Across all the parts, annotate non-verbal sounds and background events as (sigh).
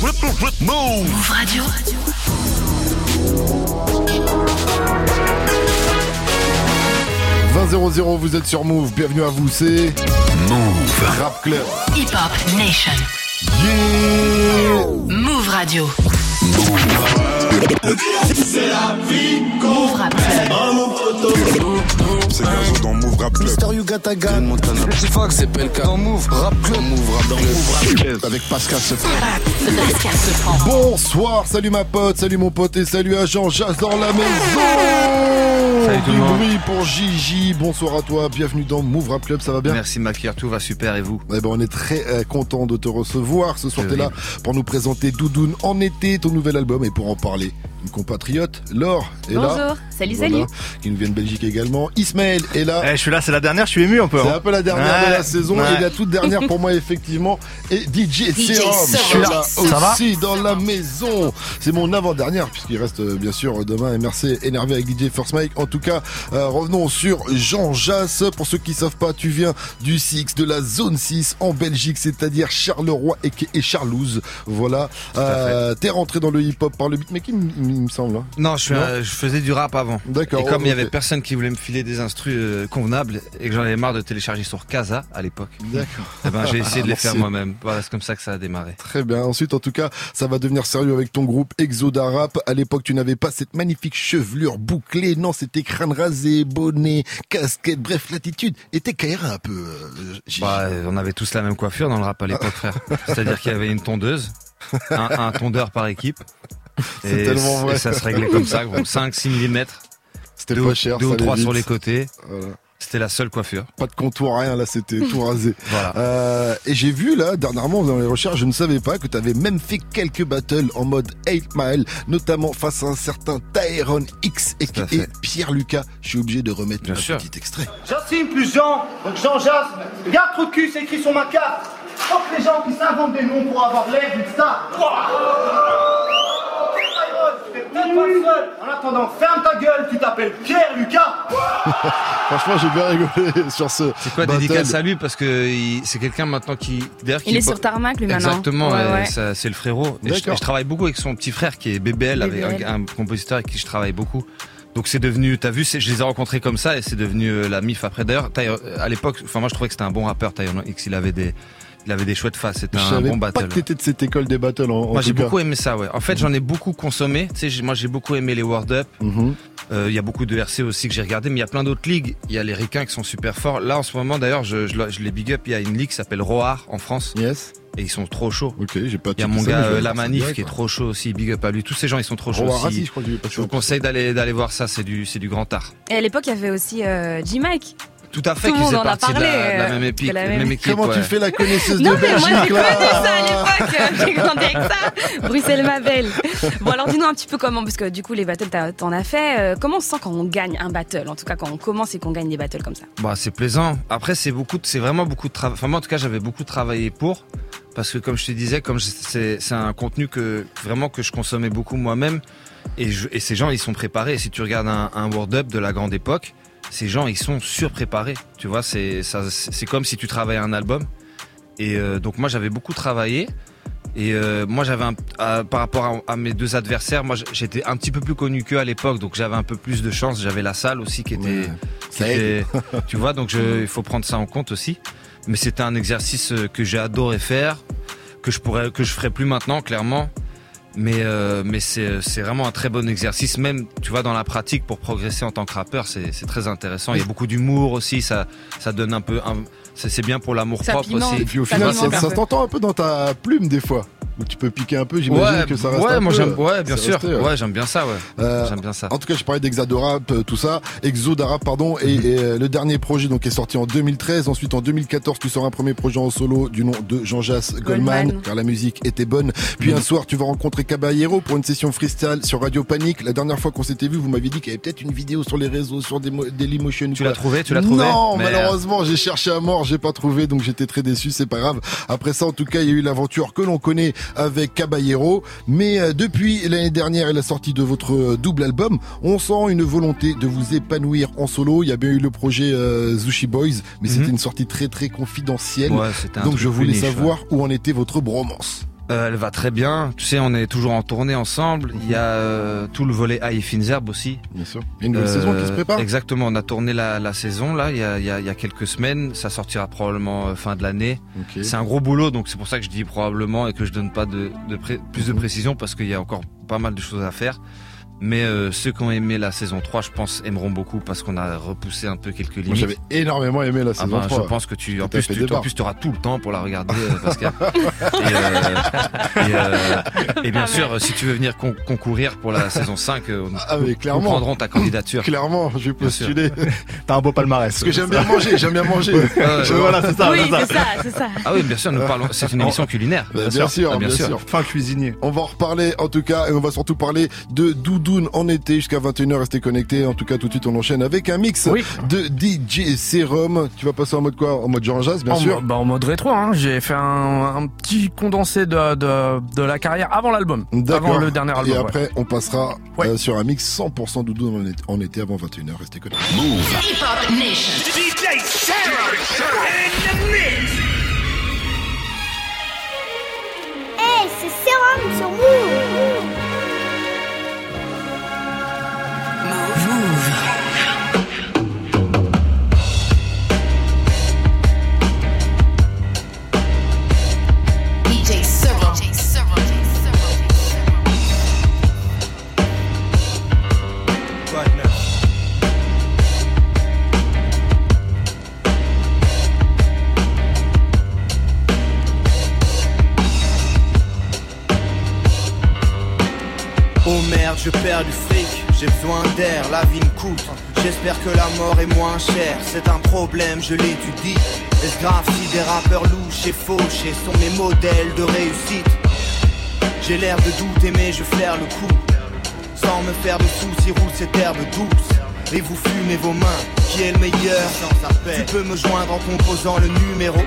Move Radio. vous êtes sur Move, bienvenue à vous, c'est Move Rap Club. Hip Hop Nation. Yeah Move Radio. Move Rap Club. C'est Gazo dans Move Rap Club. Mister Yugataga Montana Petit Fox c'est Pelka Dans Move Rap Club Move Rap Club Avec Pascal Sefran. Pascal Sefran. Bonsoir, salut ma pote, salut mon pote et salut à Jean dans la maison Salut tout Du le monde. bruit pour Gigi, bonsoir à toi, bienvenue dans Move Rap Club, ça va bien Merci m'accueillir, tout va super et vous Eh ben, on est très euh, content de te recevoir. Ce soir, t'es là pour nous présenter Doudoune en été, ton nouvel album. Et pour en parler, une compatriote, Laure, est là. Bonjour, salut, Voilà, salut. Qui nous vient de Belgique également. Ismaël est là. Eh, je suis là, c'est la dernière, je suis ému un peu. C'est hein. un peu la dernière de la saison ouais. et la toute dernière pour moi effectivement et DJ Serum Serum. là Ça va aussi dans la maison. C'est mon avant-dernière puisqu'il reste euh, bien sûr demain MRC énervé avec DJ First Mike. En tout cas, euh, revenons sur Jean Jass. Pour ceux qui savent pas, tu viens du 6 de la zone 6 en Belgique, c'est-à-dire Charleroi et, et Charlouse. Voilà. Euh, T'es rentré dans le hip-hop par le beatmaking, il me semble. hein. Non, je, suis Non un- je faisais du rap avant. D'accord. Et comme il y avait personne qui voulait me filer des instrus euh, convenables et que j'en avais marre de télécharger sur Casa à l'époque, D'accord. eh ben, j'ai essayé de (laughs) les faire moi-même. Voilà, c'est comme ça que ça a démarré. Très bien. Ensuite, en tout cas, ça va devenir sérieux avec ton groupe Exoda Rap. À l'époque, tu n'avais pas cette magnifique chevelure bouclée. Non, c'était crâne rasé, bonnet, casquette. Bref, l'attitude était KR un peu. euh. Bah, on avait tous la même coiffure dans le rap à l'époque, frère. (laughs) C'est-à-dire qu'il y avait une tondeuse, un, un tondeur par équipe. (laughs) C'est Et, tellement vrai. et ça se réglait comme ça, 5-6 mm, c'était pas ou- cher. deux ça ou allait trois vite. sur les côtés. Voilà. C'était la seule coiffure. Pas de contour, rien. Là, c'était tout rasé. (laughs) Voilà. Euh, et j'ai vu là dernièrement dans les recherches, je ne savais pas que tu avais même fait quelques battles en mode 8 Mile, notamment face à un certain Tyrone X et. Pierre Lucas. Je suis obligé de remettre Bien un sûr. petit extrait. J'assigne plus Jean, donc Jean Jass. Regarde trou de cul, c'est écrit sur ma carte. Fuck les gens qui s'inventent des noms pour avoir l'air d'une star. Tu t'es pas le seul. En attendant, ferme ta gueule, tu t'appelles Pierre Lucas. (laughs) Franchement, j'ai bien rigolé sur ce. C'est quoi battle. dédicace à lui parce que il- c'est quelqu'un maintenant qui d'ailleurs qui Il est sur Tarmac lui maintenant. Exactement, Ouais, ouais, ouais. ça, c'est le frérot. Et je, D'accord. et je travaille beaucoup avec son petit frère qui est BBL, avec un, un compositeur avec qui je travaille beaucoup. Donc c'est devenu, t'as vu, c'est- je les ai rencontrés comme ça et c'est devenu euh, la mif après. D'ailleurs, euh, à l'époque, enfin moi je trouvais que c'était un bon rappeur, Tyrone X. Il avait des, il avait des chouettes faces. C'était un bon pas battle. que t'étais de cette école des battles en, en Moi j'ai beaucoup aimé ça, ouais. En fait, j'en ai beaucoup consommé. Tu sais, moi j'ai beaucoup aimé les Word Up. Mhm. Euh, Il y a beaucoup de RC aussi que j'ai regardé, mais il y a plein d'autres ligues. Il y a les Ricains qui sont super forts. Là, en ce moment, d'ailleurs, je, je, je les big up. Il y a une ligue qui s'appelle Roar en France Yes. et ils sont trop chauds. Ok, j'ai pas Il y a mon ça, gars euh, La Manif qui est trop chaud aussi. Big up à lui. Tous ces gens, ils sont trop chauds Roar Rassi, aussi. je crois que j'ai pas Je vous conseille d'aller d'aller voir ça. C'est du c'est du grand art. Et à l'époque, il y avait aussi euh, G-Mike. Tout à fait. Tout qui faisait en a partie de la, parlé, de la même épique, la même, même- équipe. Comment tu fais la connaisseuse Non, de mais moi j'ai Belgique connu ça à l'époque. euh, (laughs) J'ai grandi avec ça. Bruxelles ma belle. Bon alors dis-nous un petit peu comment, parce que du coup les battles t'en as fait. euh, comment on se sent quand on gagne un battle? En tout cas quand on commence et qu'on gagne des battles comme ça. Bah, c'est plaisant. Après, c'est beaucoup, c'est vraiment beaucoup de travail. Enfin, moi, en tout cas, j'avais beaucoup travaillé pour. Parce que, comme je te disais, comme c'est, un contenu que, vraiment, que je consommais beaucoup moi-même. Et, je- et ces gens, ils sont préparés. Et si tu regardes un, un Word Up de la grande époque, ces gens, ils sont surpréparés. Tu vois, c'est, comme si tu travaillais un album. Et euh, donc, moi, j'avais beaucoup travaillé. Et euh, moi, j'avais par rapport à, à mes deux adversaires, moi, j'étais un petit peu plus connu qu'eux à l'époque, donc j'avais un peu plus de chance. J'avais la salle aussi qui était, Ouais, qui ça aide. était- (laughs) tu vois, donc je, il faut prendre ça en compte aussi. Mais c'était un exercice euh, que j'ai adoré faire, que je pourrais, que je ferai plus maintenant, clairement. Mais euh, mais c'est c'est vraiment un très bon exercice, même tu vois dans la pratique pour progresser en tant que rappeur, c'est c'est très intéressant. Il y a beaucoup d'humour aussi, ça ça donne un peu, un- c'est c'est bien pour l'amour propre aussi. Et puis au Ça final, ça, s'entend un peu dans ta plume des fois. Où tu peux piquer un peu, j'imagine Ouais, que ça reste ouais, un moi peu, j'aime, ouais, bien sûr, resté, ouais. ouais, j'aime bien ça, ouais, Euh, j'aime bien ça. En tout cas, je parlais d'Exadarap, euh, tout ça. Exodarap, pardon. Et, et, euh, le dernier projet donc est sorti en 2013. Ensuite, en 2014, tu sors un premier projet en solo du nom de Jean Jas Goldman, Goldman. car la musique était bonne. Puis un soir, tu vas rencontrer Caballero pour une session freestyle sur Radio Panique. La dernière fois qu'on s'était vu, vous m'aviez dit qu'il y avait peut-être une vidéo sur les réseaux, sur des Dailymotion. Tu l'as trouvé, tu l'as trouvé Non, malheureusement, j'ai cherché à mort, j'ai pas trouvé, donc j'étais très déçu, c'est pas grave. Après ça, en tout cas, il y a eu l'aventure que l'on connaît avec Caballero. Mais euh, depuis l'année dernière et la sortie de votre euh, double album, on sent une volonté de vous épanouir en solo. Il y a bien eu le projet euh, Zushi Boys, mais Mhm. c'était une sortie très très confidentielle. Ouais, donc je voulais niche, ouais. savoir où en était votre bromance. Euh, elle va très bien. Tu sais, on est toujours en tournée ensemble. Il y a euh, tout le volet Aïe Finzerbe aussi. Bien sûr. Il y a une nouvelle Euh, saison qui se prépare. Exactement. On a tourné la, la saison là. Il y a, il y a- il y a quelques semaines. Ça sortira probablement euh, fin de l'année. C'est un gros boulot, donc c'est pour ça que je dis probablement et que je donne pas de, de pré- plus de précision parce qu'il y a encore pas mal de choses à faire. Mais euh, ceux qui ont aimé la saison 3, je pense, aimeront beaucoup parce qu'on a repoussé un peu quelques Moi, limites. j'avais énormément aimé la Ah saison bah, 3. je pense que tu, en plus, tu, en plus, auras tout le temps pour la regarder, euh, Pascal. (laughs) et, euh, et, euh, et bien sûr, si tu veux venir con- concourir pour la saison 5, euh, Ah, mais nous clairement. prendrons ta candidature. Clairement, je vais sûr. postuler. (laughs) T'as un beau palmarès. Parce que j'aime bien manger, j'aime bien manger. (laughs) Ah Voilà, c'est ça. oui, c'est ça. c'est ça, c'est ça. Ah oui, bien sûr, nous parlons. C'est une émission culinaire. Bah, bien sûr, Ah, bien sûr. Fin cuisinier. On va en reparler en tout cas et on va surtout parler de Doudoune en été jusqu'à 21h. Restez connectés. En tout cas, tout de suite, on enchaîne avec un mix Oui. de DJ Serum. Tu vas passer en mode quoi? En mode Jean Jazz, bien en, sûr. bah, en mode rétro, hein. j'ai fait un, un petit condensé de, de, de la carrière avant l'album. D'accord. Avant le dernier album. Et ouais. après, on passera Ouais. euh, sur un mix 100% Doudoune en été, en été avant 21h. Restez connectés. Nation. Hey, c'est Sérum sur Move Je perds du fric, j'ai besoin d'air, la vie me coûte. J'espère que la mort est moins chère, c'est un problème, je l'étudie. Est-ce grave si des rappeurs louches et fauchés sont mes modèles de réussite J'ai l'air de douter, mais je flaire le coup. Sans me faire de soucis, roule cette herbe douce. Et vous fumez vos mains, qui est le meilleur? Tu peux me joindre en composant le numéro 1.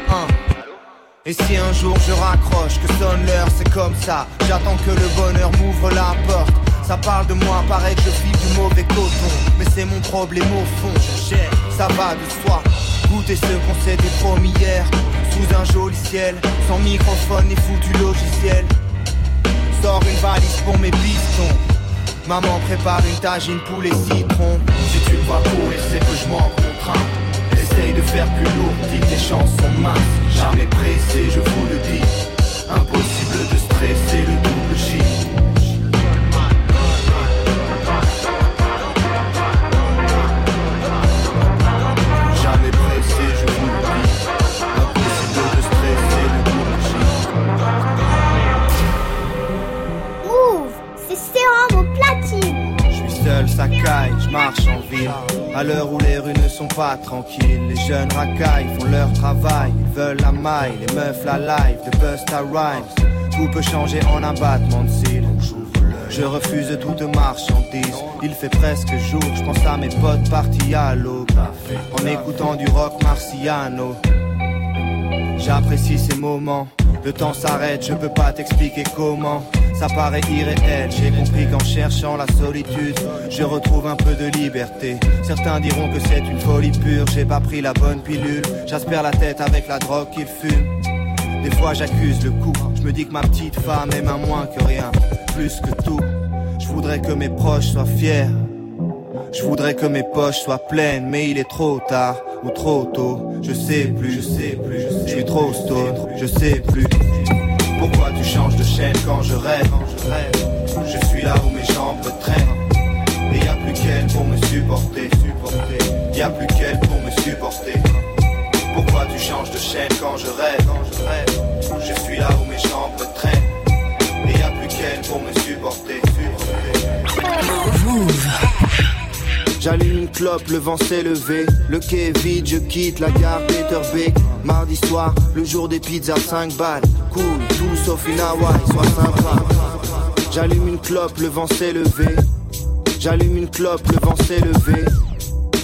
Et si un jour je raccroche, que sonne l'heure, c'est comme ça. J'attends que le bonheur m'ouvre la porte. Ça parle de moi, paraît que je vis du mauvais coton. Mais c'est mon problème au fond, je gère, ça va de soi. Goûter ce qu'on s'était promis hier. Sous un joli ciel, sans microphone ni foutu logiciel. Sors une valise pour mes pistons. Maman prépare une tagine pour les citrons. Si tu me vois courir, c'est que je m'en contrains. Essaye de faire plus lourd, dis tes chansons minces. Jamais pressé, je vous le dis. Impossible de stresser le double J. À l'heure où les rues ne sont pas tranquilles, les jeunes racailles font leur travail. Ils veulent la maille, les meufs la live, de Busta Rhymes. Tout peut changer en un battement de cils. Je refuse toute marchandise. Il fait presque jour, je pense à mes potes partis à l'aube. En écoutant du rock marciano. J'apprécie ces moments. Le temps s'arrête, je peux pas t'expliquer comment. Ça paraît irréel, j'ai compris qu'en cherchant la solitude, je retrouve un peu de liberté. Certains diront que c'est une folie pure, j'ai pas pris la bonne pilule. J'aspère la tête avec la drogue qu'il fume. Des fois j'accuse le coup, je me dis que ma petite femme aime un moins que rien, plus que tout. Je voudrais que mes proches soient fiers. Je voudrais que mes poches soient pleines, mais il est trop tard ou trop tôt. Je sais plus, je sais plus, je suis trop stone, je sais plus. Tu changes de chaîne quand je rêve Je suis là où mes jambes traînent. Et y a plus qu'elle pour me supporter, supporter. Y a plus qu'elle pour me supporter. Pourquoi tu changes de chaîne quand je rêve Je suis là où mes jambes traînent. Et y a plus qu'elle pour me supporter, supporter. J'allume une clope, le vent s'est levé. Le quai est vide, je quitte la gare Peterbeek. Mardi soir, le jour des pizzas 5 balles. Cool, tout sauf une Hawaii, sois sympa. J'allume une clope, le vent s'est levé. J'allume une clope, le vent s'est levé.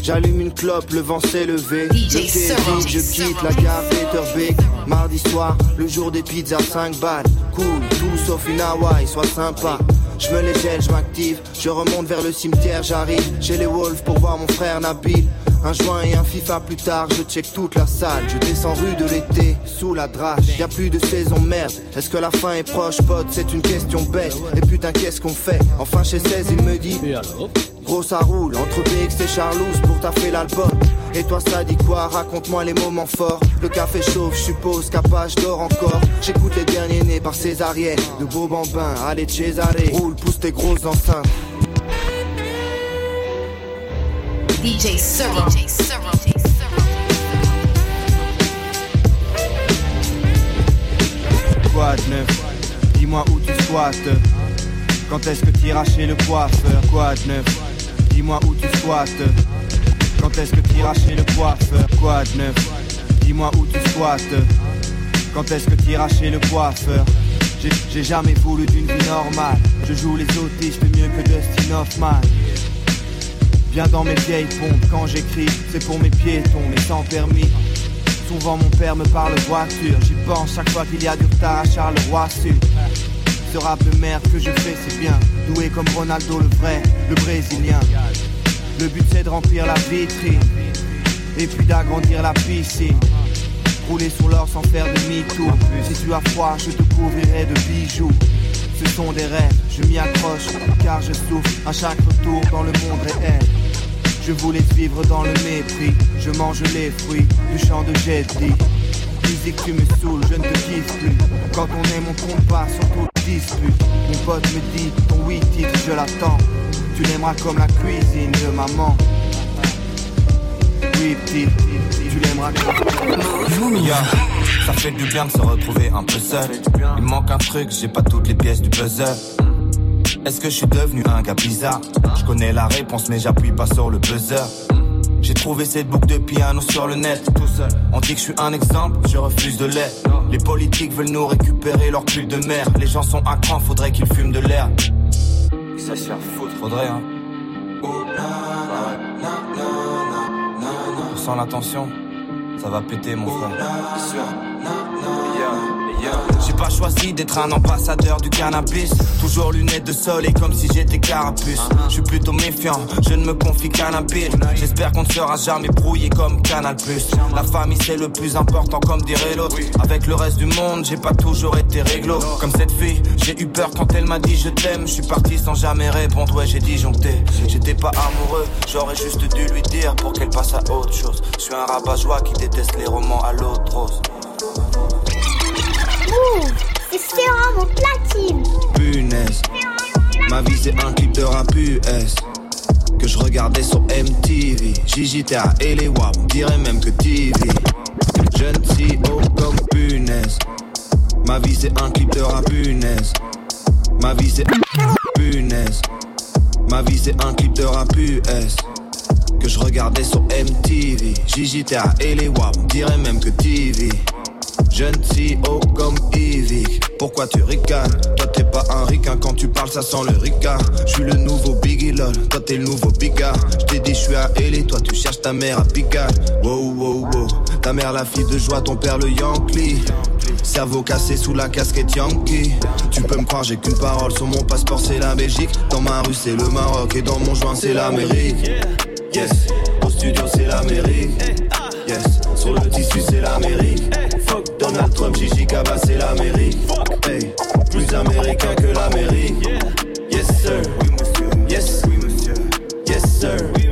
J'allume une clope, le vent s'est levé. Le quai est vide, je quitte la gare Peterbeek. Mardi soir, le jour des pizzas 5 balles. Cool, tout sauf une Hawaii, sois sympa. Je me les gèle, je m'active, je remonte vers le cimetière, j'arrive chez les Wolves pour voir mon frère Nabil. Un joint et un FIFA plus tard, je check toute la salle. Je descends rue de l'été, sous la drache. Y a plus de saison merde. Est-ce que la fin est proche, pote? C'est une question bête. Et putain, qu'est-ce qu'on fait? Enfin, chez 16, il me dit. Gros, ça roule. Entre BX et Charlouse pour taffer l'album. Et toi, ça dit quoi? Raconte-moi les moments forts. Le café chauffe, je suppose, capage dort encore. J'écoute les derniers nés par Césarienne. De beaux bambins, allez, Cesare. Roule, pousse tes grosses enceintes. DJ Serum. DJ Serum. Quoi de neuf Dis-moi où tu squattes. Quand est-ce que t'iras chez le coiffeur? Quoi de neuf Dis-moi où tu squattes. Quand est-ce que t'iras chez le coiffeur Quoi de neuf Dis-moi où tu squattes. Quand est-ce que t'iras chez le coiffeur J'ai- jamais voulu d'une vie normale. Je joue les autistes mieux que Dustin Hoffman. Viens dans mes vieilles pompes quand j'écris, c'est pour mes piétons, mais sans permis. Souvent mon père me parle voiture, j'y pense chaque fois qu'il y a du retard à Charleroi Sud. Ce rap de merde que je fais c'est bien, doué comme Ronaldo le vrai, le brésilien. Le but c'est de remplir la vitrine, et puis d'agrandir la piscine. Rouler sur l'or sans faire de mi-tour. Si tu as froid, je te couvrirai de bijoux. Ce sont des rêves, je m'y accroche, car je souffre à chaque retour dans le monde réel. Je voulais vivre dans le mépris, je mange les fruits du champ de Jet Li. Musique tu me saoules, je ne te kiffe plus. Quand on est mon combat sur toute mon pote me dit ton oui titre, je l'attends. Tu l'aimeras comme la cuisine de maman. Oui petit, tu l'aimeras comme Yeah. Ça fait du bien de se retrouver un peu seul. Il manque un truc, j'ai pas toutes les pièces du puzzle. Est-ce que je suis devenu un gars bizarre? Je connais la réponse mais j'appuie pas sur le buzzer. J'ai trouvé cette boucle de piano sur le net tout seul. On dit que je suis un exemple, je refuse de l'être. Les politiques veulent nous récupérer leur pull de mer. Les gens sont à cran, faudrait qu'ils fument de l'air. Ça se faire foutre, faudrait hein. On sent la tension, ça va péter mon frère. J'ai pas choisi d'être un ambassadeur du cannabis. Toujours lunettes de soleil comme si j'étais carapuce. Je suis plutôt méfiant, je ne me confie qu'à. J'espère qu'on ne sera jamais brouillé comme Canal La famille c'est le plus important comme dirait l'autre. Avec le reste du monde, j'ai pas toujours été réglo. Comme cette fille, j'ai eu peur quand elle m'a dit je t'aime. Je suis parti sans jamais répondre, ouais j'ai disjoncté. J'étais pas amoureux, j'aurais juste dû lui dire pour qu'elle passe à autre chose. Je suis un rabat-joie qui déteste les romans à l'autre rose. Move, c'est platine. punaise. Ma vie c'est un clip de rap que je regardais sur MTV. JJTA et les WAP, on dirait même que TV. Jeune CEO comme punaise. Ma vie c'est un clip de rap punaise. Ma vie c'est punaise. Ma vie c'est un clip de rap que je regardais sur MTV. JJTA et les WAP, on dirait même que TV. Jeune CEO comme Evic Pourquoi tu ricanes? Toi t'es pas un ricain. Quand tu parles ça sent le ricard Je suis le nouveau Biggie lol. Toi t'es le nouveau Bigard Je t'ai dit je suis à L toi tu cherches ta mère à Picard Wow wow wow. Ta mère la fille de joie ton père le Yankee. Cerveau cassé sous la casquette Yankee. Tu peux me croire j'ai qu'une parole Sur mon passeport c'est la Belgique. Dans ma rue c'est le Maroc Et dans mon joint c'est l'Amérique. Yes. Au studio c'est l'Amérique. Yes. Sur le tissu c'est l'Amérique Donald Trump, Gigi Kaba c'est l'Amérique. Hey Plus américain que l'Amérique. Yes sir. Yes. Yes sir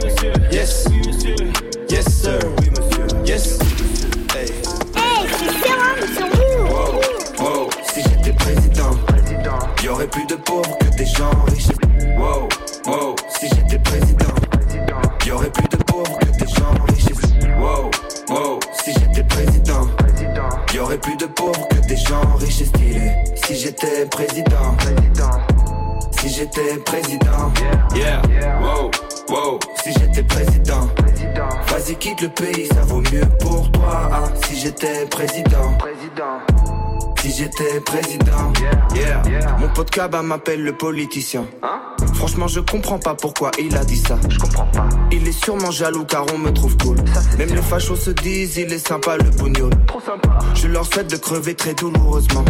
j'étais président, si j'étais président, yeah, wow, wow, si j'étais président, vas-y quitte le pays, ça vaut mieux pour toi. hein. Si j'étais président. Si j'étais président, yeah. Mon pote Kaba m'appelle le politicien. Franchement, je comprends pas pourquoi il a dit ça. Je comprends pas. Il est sûrement jaloux car on me trouve cool. Même les fachos se disent, il est sympa le bougnoul. Je leur souhaite de crever très douloureusement.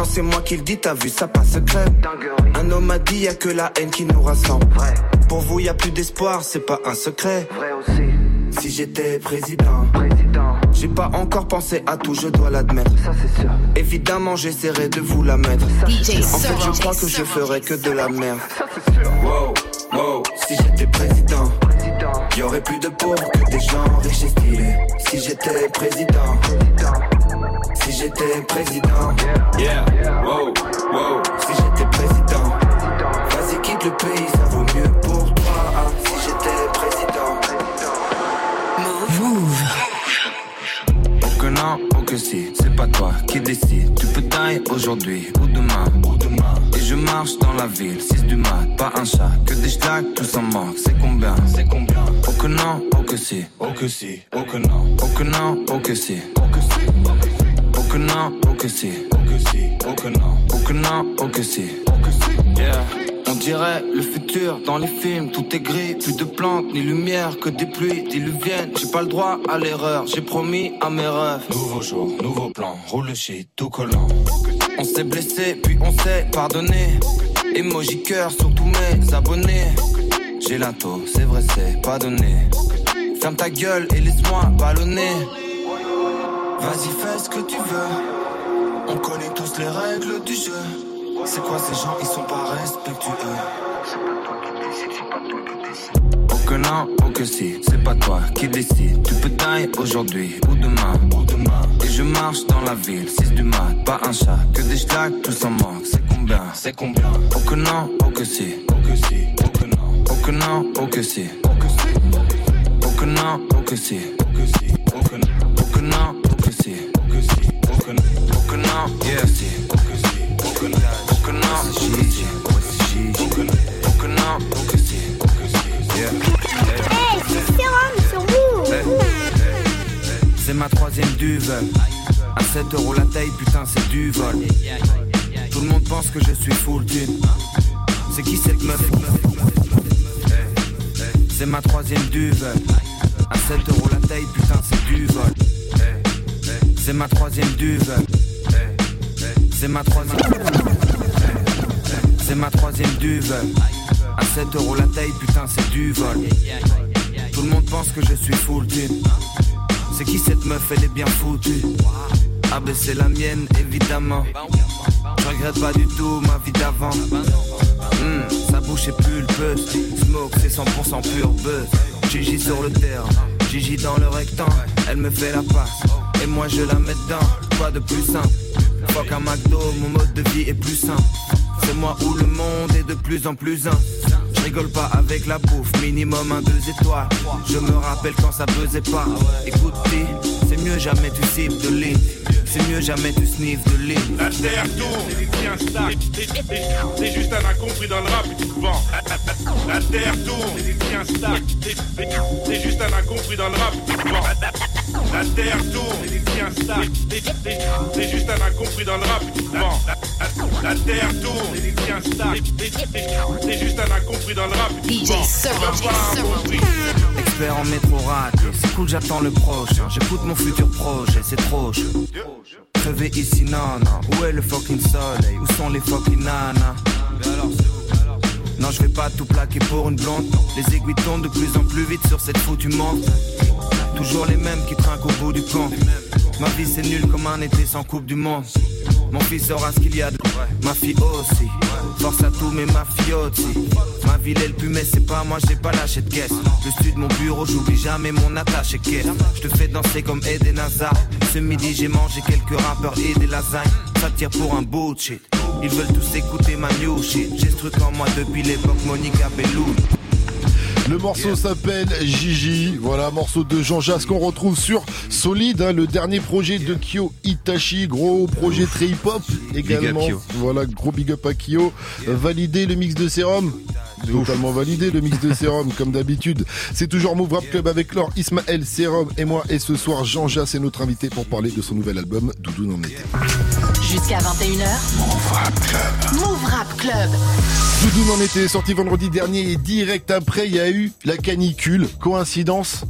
Quand c'est moi qui le dis, t'as vu, ça passe crème. Un homme a dit, y a que la haine qui nous rassemble. Pour vous, y a plus d'espoir, c'est pas un secret. si j'étais président. J'ai pas encore pensé à tout, je dois l'admettre. Ça c'est sûr. Évidemment, j'essaierai de vous la mettre. DJ En fait, je crois que je ferai que de la merde. Wow, wow, si j'étais président. Y aurait plus de pauvres que des gens riches et stylés. Si j'étais président. Si j'étais président. Yeah, wow, wow, si j'étais président. Vas-y, quitte le pays, ça vaut mieux pour toi. Si j'étais président. Move. Oh que non, oh que si, c'est pas toi qui décide. Tu peux die aujourd'hui ou demain. Ou demain. Et je marche dans la ville, 6 du mat, pas un chat, que des schlags, tout en manque. C'est combien? C'est combien? Oh que non, oh que si, oh que si, que non. Oh que non, oh que si, oh que si. Oh que non, oh que si, oh que si, oh que non. Oh que non, oh que si, oh que si. Yeah. On dirait le futur dans les films, tout est gris, plus de plantes ni lumière que des pluies diluviennes. J'ai pas le droit à l'erreur, j'ai promis à mes rêves. Nouveau jour, nouveau plan, roule le shit, tout collant. On s'est blessé, puis on s'est pardonné. Emoji cœur sur tous mes abonnés. J'ai l'into, c'est vrai, c'est pas donné. Ferme ta gueule et laisse-moi ballonner. Vas-y, fais ce que tu veux. On connaît tous les règles du jeu. C'est quoi ces gens, ils sont pas respectueux. Oh que non, oh que si, c'est pas toi qui décide. Tu peux die aujourd'hui ou demain. Ou demain. Et je marche dans la ville, 6 du mat, pas un chat, que des schlags, tous en manque. C'est combien? C'est combien? Oh que non, oh que si, oh que si, oh que non. Oh que non, oh que si, oh que si. Oh que non, oh que si, oh que si, oh que non. Oh que non, C'est. C'est ma troisième duve. À 7 euros la taille, putain, c'est du vol. Tout le monde pense que je suis full tune. C'est qui cette meuf? C'est ma troisième duve. À 7 euros la taille, putain, c'est du vol. C'est ma troisième duve. C'est ma troisième. C'est ma troisième duve. À 7 euros la taille, putain, c'est du vol. Tout le monde pense que je suis full tune. C'est qui cette meuf, elle est bien foutue. Ah ben c'est la mienne, évidemment. Je regrette pas du tout ma vie d'avant. Hmm, sa bouche est pulpeuse. Smoke, c'est 100% pur buzz. Gigi sur le terrain, Gigi dans le rectangle. Elle me fait la passe, et moi je la mets dedans. Quoi de plus simple? McDo, mon mode de vie est plus sain. C'est moi où le monde est de plus en plus un. Je rigole pas avec la bouffe, minimum un deux étoiles. Je me rappelle quand ça pesait pas. Écoute, c'est mieux jamais tu cibles de ligne. C'est mieux jamais tu sniffes de ligne. La terre tourne, c'est juste un incompris dans le rap et tu te vends. La terre tourne, c'est juste un incompris dans le rap et tu te vends. La terre tourne. T'es- juste un incompris dans le rap et tu te vends. La- La terre tourne, c'est un stack. T'es- juste un incompris dans le rap. Expert en métro c'est cool, j'attends le prochain. J'écoute mon futur projet, c'est trop chaud. Crever ici, non, non. Où est le fucking soleil? Où sont les fucking nanas? Non, je vais pas tout plaquer pour une blonde. Les aiguilles tournent de plus en plus vite sur cette foutue montre. Toujours les mêmes qui trinquent au bout du pont. Ma vie c'est nul comme un été sans coupe du monde. Mon fils saura ce qu'il y a de ma fille aussi. Force à tous mes mafiosi. Ma ville est le mais c'est pas moi, j'ai pas lâché de caisse. Le sud mon bureau, j'oublie jamais mon attache et caisse. Je te fais danser comme Eden Hazard. Ce midi j'ai mangé quelques rappeurs et des lasagnes. Ça tire pour un bullshit. Ils veulent tous écouter ma new shit. J'ai ce truc en moi depuis l'époque Monica Belloul. Le morceau s'appelle Gigi. Voilà, morceau de Jean Jas qu'on retrouve sur Solide, hein, le dernier projet de Kyo Itachi. Gros projet très hip-hop également. Voilà, gros big up à Kyo. Euh, Validé le mix de sérum. Totalement validé le mix de sérum, (laughs) comme d'habitude. C'est toujours Move Rap Club avec Laure, Ismaël, Sérum et moi. Et ce soir, Jean Jas est notre invité pour parler de son nouvel album, Doudou n'en était. Jusqu'à 21h. Move Rap Club. Move Rap Club. Doudou n'en était sorti vendredi dernier et direct après, il y a eu la canicule. Coïncidence?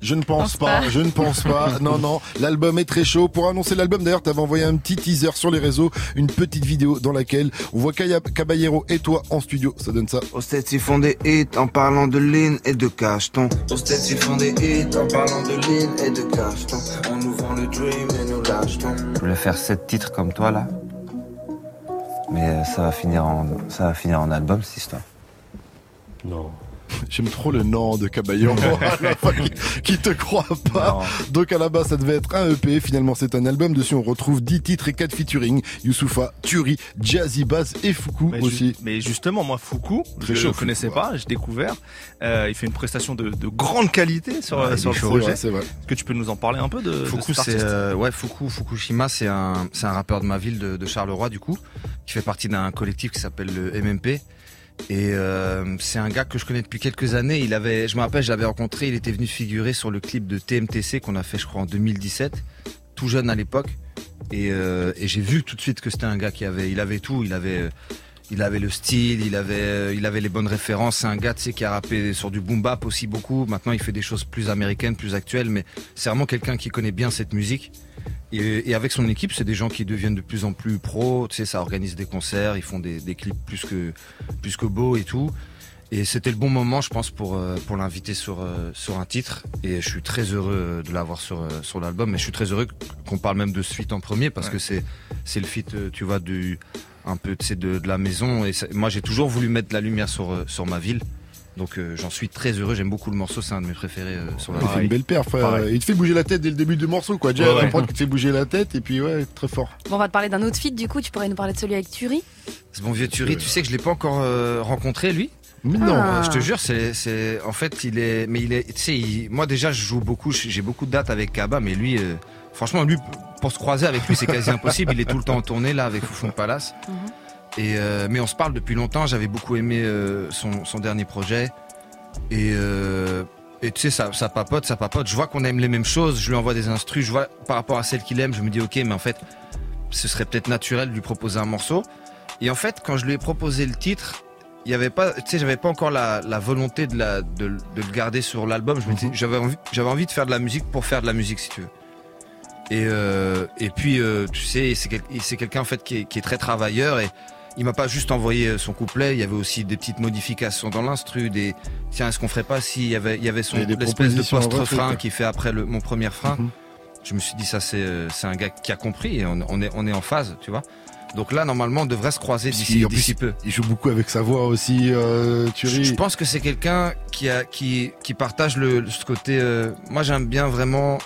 Je ne pense Pense pas, pas. je ne pense pas. (laughs) Non, non, l'album est très chaud. Pour annoncer l'album, d'ailleurs, t'avais envoyé un petit teaser sur les réseaux, une petite vidéo dans laquelle on voit Kaya Caballero et toi en studio. Ça donne ça. Au ils font des hits en parlant de lean et de cacheton. Au ils font des hits en parlant de lean et de cacheton. On nous vend le dream et. Je voulais faire sept titres comme toi là. Mais euh, ça va finir en, ça va finir en album cette histoire. Non. (laughs) J'aime trop le nom de Caballero (laughs) (laughs) qui, qui te croit pas. Donc à la base ça devait être un EP, finalement c'est un album. Dessus on retrouve 10 titres et 4 featuring. Youssoufa, Turi, Jazzy Bass et Fuku Mais ju- aussi. mais justement, moi, Foucault, je ne connaissais pas, j'ai découvert. Euh, il fait une prestation de, de grande qualité sur, Ouais, sur le chaud, projet. Est-ce que tu peux nous en parler un peu de, c'est artiste? euh, ouais Fuku Fukushima, c'est un c'est un rappeur de ma ville de, de Charleroi du coup, qui fait partie d'un collectif qui s'appelle le MMP. Et euh, c'est un gars que je connais depuis quelques années. Il avait, je me rappelle, je l'avais rencontré. Il était venu figurer sur le clip de TMTC qu'on a fait, je crois, en 2017, tout jeune à l'époque. Et, euh, et j'ai vu tout de suite que c'était un gars qui avait, il avait tout. Il avait, euh, il avait le style, il avait, il avait les bonnes références. C'est un gars, tu sais, qui a rappé sur du boom bap aussi beaucoup. Maintenant, il fait des choses plus américaines, plus actuelles. Mais c'est vraiment quelqu'un qui connaît bien cette musique. Et, et avec son équipe, c'est des gens qui deviennent de plus en plus pros. Tu sais, ça organise des concerts, ils font des, des clips plus que plus que beaux et tout. Et c'était le bon moment, je pense, pour euh, pour l'inviter sur euh, sur un titre. Et je suis très heureux de l'avoir sur euh, sur l'album. Et je suis très heureux qu'on parle même de ce feat en premier parce que c'est c'est le feat, euh, tu vois, du un peu de, de la maison. Et ça- moi, j'ai toujours voulu mettre la lumière sur euh, sur ma ville. Donc euh, j'en suis très heureux. J'aime beaucoup le morceau. C'est un de mes préférés euh, sur Il l'album. fait une belle. Pareil. Il te fait bouger la tête dès le début du morceau, quoi. Déjà, Ouais, ouais. comprendre qu'il te fait bouger la tête et puis ouais, très fort. Bon, on va te parler d'un autre feat, du coup, tu pourrais nous parler de celui avec Turi Ce bon vieux Turi, tu sais que je l'ai pas encore euh, rencontré lui? Mais non. Euh, je te jure, c'est, c'est, en fait, il est, mais il est, tu sais, il- moi déjà, je joue beaucoup, j'ai beaucoup de dates avec Kaba, mais lui, euh, franchement, lui, pour se croiser avec lui, c'est quasi (laughs) impossible. Il est tout le temps en tournée là avec Foufoun Palace. Et euh, mais on se parle depuis longtemps. J'avais beaucoup aimé euh, son, son dernier projet. Et, euh, et tu sais, ça, ça papote, ça papote. Je vois qu'on aime les mêmes choses. Je lui envoie des instrus. Je vois par rapport à celle qu'il aime, je me dis ok, mais en fait, ce serait peut-être naturel de lui proposer un morceau. Et en fait, quand je lui ai proposé le titre, il y avait pas, tu sais, j'avais pas encore la, la volonté de, la, de, de le garder sur l'album. Je m'étais- j'avais envie, j'avais envie de faire de la musique pour faire de la musique, si tu veux. Et, et puis, tu sais, c'est quel- c'est quelqu'un en fait qui est, qui est très travailleur et il m'a pas juste envoyé son couplet. Il y avait aussi des petites modifications dans l'instru. Des tiens, est-ce qu'on ferait pas s'il y avait, il y avait son l'espèce de post-refrain qui fait après le, mon premier frein. Je me suis dit ça, c'est euh, c'est un gars qui a compris et on, on est on est en phase, tu vois. Donc là, normalement, on devrait se croiser d'ici d'ici peu. Il joue beaucoup avec sa voix aussi, euh, Thury. Je pense que c'est quelqu'un qui a qui qui partage le ce côté. euh, moi, j'aime bien vraiment.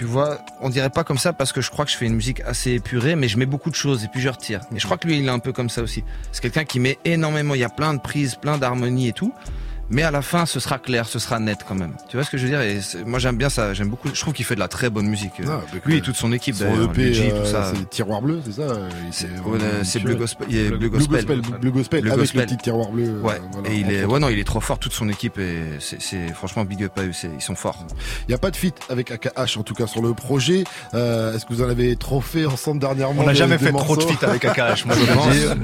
Tu vois, on dirait pas comme ça parce que je crois que je fais une musique assez épurée, mais je mets beaucoup de choses et puis je retire. Et je crois que lui, il est un peu comme ça aussi. C'est quelqu'un qui met énormément. Il y a plein de prises, plein d'harmonies et tout. Mais à la fin, ce sera clair, ce sera net quand même. Tu vois ce que je veux dire? Et c'est- moi, j'aime bien ça. J'aime beaucoup. Je trouve qu'il fait de la très bonne musique. euh. Ah, lui et toute son équipe Son d'ailleurs. EP, Luigi, euh, tout ça. c'est Tiroir Bleu, c'est ça? Euh, Ouais, c'est tué. Bleu Gospel. Il y Bleu Bleu Gospel. Gospel, Bleu Gospel, Bleu avec Gospel. le petit tiroir bleu. euh, Ouais. voilà, et il est, ouais, non, il est trop fort. Toute son équipe et c'est, c'est franchement big up à eux. C'est, ils sont forts. Il n'y a pas de feat avec AKH en tout cas sur le projet. Euh, Est-ce que vous en avez trop fait ensemble dernièrement? On n'a jamais fait trop de feat avec AKH, moi,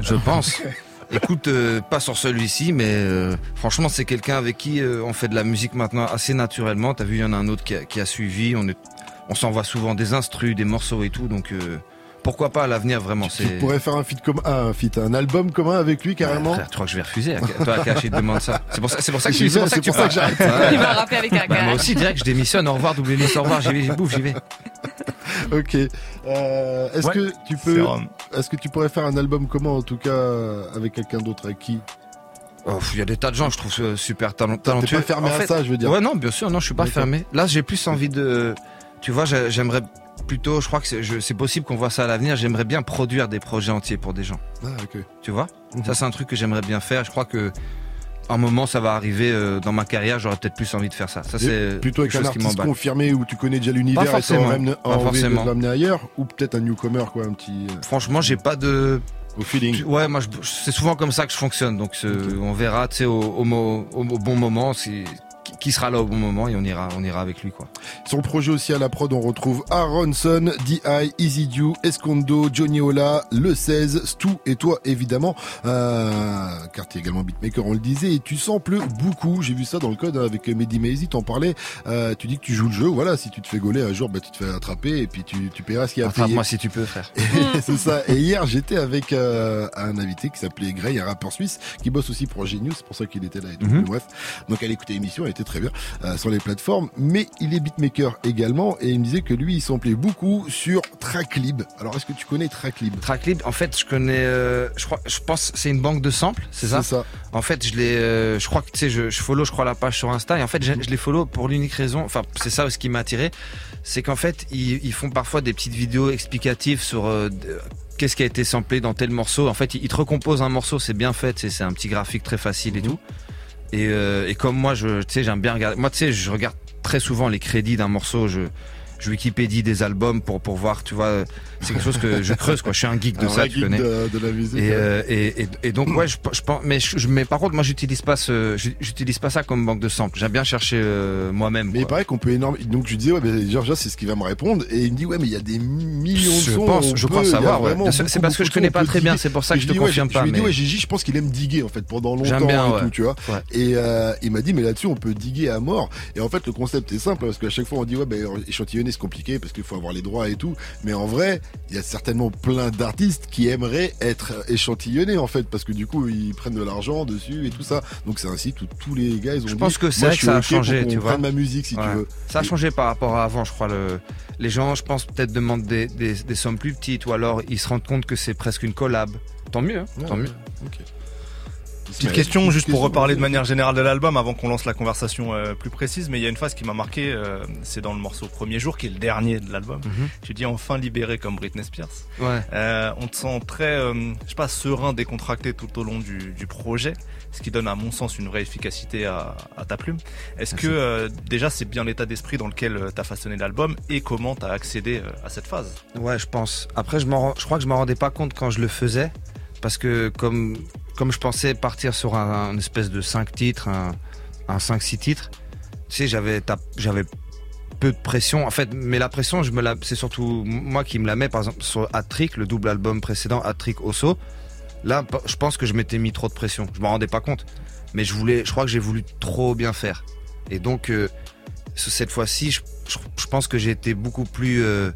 je pense. (laughs) Écoute, euh, pas sur celui-ci, mais euh, franchement, c'est quelqu'un avec qui euh, on fait de la musique maintenant assez naturellement. T'as vu, il y en a un autre qui a, qui a suivi. On est, on s'envoie souvent des instrus, des morceaux et tout. Donc pourquoi pas à l'avenir vraiment. Tu pourrais faire un feat comme un feat, un album commun avec lui carrément. Frère, tu crois que je vais refuser Toi, AKH, il te demande ça. C'est pour ça, c'est pour ça que, (laughs) c'est pour ça que c'est tu pour ça que parles. j'arrête. Ouais. Il va rapper avec AKH. Bah, moi aussi, direct, je démissionne. Au revoir, double au revoir. J'y vais, j'y bouffe, j'y vais. (laughs) ok. Euh, est-ce Ouais, que tu peux, est-ce que tu pourrais faire un album commun en tout cas avec quelqu'un d'autre avec qui? Oh, Il y a des tas de gens, je trouve euh, super talent- T'es talentueux. pas fermé En à ça, je veux dire. Ouais, non, bien sûr, non, je suis pas fermé. Là, j'ai plus envie de. Tu vois, j'ai- j'aimerais plutôt, je crois que c'est possible qu'on voit ça à l'avenir. J'aimerais bien produire des projets entiers pour des gens. Ah, ok. Tu vois? Mhm. Ça, c'est un truc que j'aimerais bien faire. Je crois que. Un moment, ça va arriver euh, dans ma carrière, j'aurais peut-être plus envie de faire ça. Ça, c'est Plutôt avec un artiste confirmé où tu connais déjà l'univers Pas et Pas envie forcément. de l'amener ailleurs ou peut-être un newcomer quoi, un petit. euh, Franchement, j'ai pas de. Au feeling. Ouais, moi, c'est souvent comme ça que je fonctionne. Donc, on verra, tu sais, au, au, mo- au- au bon moment, si qui- sera là au bon moment et on ira, on ira avec lui quoi. Sur le projet aussi à la prod, on retrouve Aronson, D.I., Easy Dew, Escondo, Johnny Ola, Le 16, Stu et toi évidemment, euh, car tu es également beatmaker, on le disait, et tu samples beaucoup. J'ai vu ça dans le code avec Mehdi Maizy, t'en parlais. Euh, tu dis que tu joues le jeu, voilà, si tu te fais gauler un jour, bah, tu te fais attraper et puis tu, tu paieras ce qu'il y a à payer. Attrape-moi si tu peux, frère. Et (laughs) c'est ça. Et hier, j'étais avec euh, un invité qui s'appelait Gray, un rappeur suisse, qui bosse aussi pour Genius, c'est pour ça qu'il était là et tout. Mhm. Bref, donc elle écoutait l'émission, elle était très bien euh, sur les plateformes, mais il est beatmaker également, et il me disait que lui, il samplait beaucoup sur Tracklib. Alors, est-ce que tu connais Tracklib? Tracklib, en fait, je connais, euh, je crois, je pense, c'est une banque de samples, c'est ça? C'est ça. En fait, je l'ai, euh, je crois que tu sais, je, je follow, je crois la page sur Insta, et en fait, je, je les follow pour l'unique raison, enfin, c'est ça ce qui m'a attiré, c'est qu'en fait, ils, ils font parfois des petites vidéos explicatives sur euh, qu'est-ce qui a été samplé dans tel morceau. En fait, ils, ils te recomposent un morceau, c'est bien fait, c'est un petit graphique très facile et tout. Et, euh, et comme moi, je, tu sais, j'aime bien regarder. Moi, tu sais, je regarde très souvent les crédits d'un morceau. Je, je Wikipédie des albums pour pour voir, tu vois. C'est quelque chose que je creuse, quoi. Je suis un geek de Un ça, tu geek connais. de, de la musique. Et, euh, et, et, et donc ouais, je, je pense, mais je, je- mais par contre, moi, j'utilise pas ce, j'utilise pas ça comme banque de samples. J'aime bien chercher euh, moi-même. Mais il paraît qu'on peut énormément. Donc je disais, ouais, mais Georgia, c'est ce qu'il va me répondre. Et il me dit, ouais, mais il y a des millions de Je sons. pense, je peut, a savoir, ouais. c'est parce que je connais pas très bien, c'est pour ça que je te confirme je pas, lui dis, ouais, Gigi, je pense qu'il aime diguer, en fait, pendant longtemps et tout, tu vois. Et euh, il m'a dit, mais là-dessus, on peut diguer à mort. Et en fait, le concept est simple, parce qu'à chaque fois, on dit, ouais, ben, échantillonner, c'est compliqué, parce qu'il faut avoir les droits et tout. Mais en vrai, il y a certainement plein d'artistes qui aimeraient être échantillonnés, en fait, parce que du coup, ils prennent de l'argent dessus et tout ça. Donc c'est un site où tous les gars, ils ont Je dit, pense que c'est que ça a pour changé, tu vois. ma musique, si Ouais. tu veux. Ça a changé par rapport à avant, je crois. Le... Les gens, je pense, peut-être demandent des, des, des sommes plus petites ou alors ils se rendent compte que c'est presque une collab. Tant mieux, hein, tant Ouais, mieux. Petite question, juste pour reparler de manière générale de l'album, avant qu'on lance la conversation euh, plus précise, mais il y a une phase qui m'a marqué, euh, c'est dans le morceau Premier jour, qui est le dernier de l'album. Mhm. Tu dis enfin libéré comme Britney Spears. Ouais. Euh, on te sent très, euh, je sais pas, serein, décontracté tout au long du, du projet, ce qui donne à mon sens une vraie efficacité à, à ta plume. Est-ce que euh, déjà c'est bien l'état d'esprit dans lequel tu as façonné l'album et comment tu as accédé euh, à cette phase? Ouais, je pense. Après, je, je crois que je m'en rendais pas compte quand je le faisais. Parce que comme, comme je pensais partir sur un, espèce de 5 titres, un, un 5-6 titres, tu sais, j'avais, j'avais peu de pression. En fait, mais la pression, je me c'est surtout moi qui me la mets, par exemple, sur Hat-Trick, le double album précédent, Hat-Trick Osso. Là, je pense que je m'étais mis trop de pression. Je m'en rendais pas compte. Mais je voulais, je crois que j'ai voulu trop bien faire. Et donc, euh, ce- cette fois-ci, je, je- je pense que j'ai été beaucoup plus euh,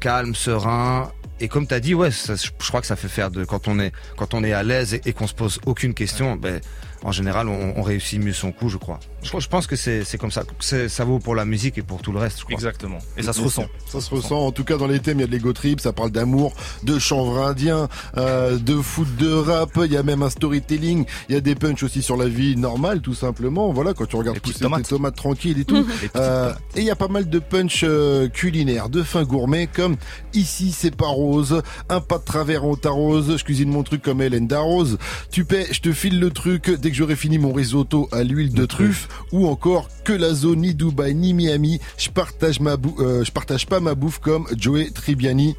calme, serein. Et comme tu as dit, ouais, je crois que ça fait faire de quand on est quand on est à l'aise et, et qu'on se pose aucune question, ben en général on, on réussit mieux son coup, je crois. Je, je pense que c'est comme ça. Ça vaut pour la musique et pour tout le reste, je crois. Exactement. Et ça se ressent. Ça se ressent. En tout cas, dans les thèmes, il y a de l'ego trip, ça parle d'amour, de chanvre indien, euh, de foot, de rap. Il y a même un storytelling. Il y a des punchs aussi sur la vie normale, tout simplement. Voilà, quand tu regardes pousser tes tomates. tomates tranquilles et tout. (laughs) Euh, tomates. et il y a pas mal de punch euh, culinaires, de fins gourmets, comme ici c'est pas rose, un pas de travers on t'arrose, je cuisine mon truc comme Hélène d'Arrose, tu paies, je te file le truc dès que j'aurai fini mon risotto à l'huile de truffe, ou encore que la zone ni Dubaï ni Miami, je partage ma euh, je partage pas ma bouffe comme Joey Tribbiani.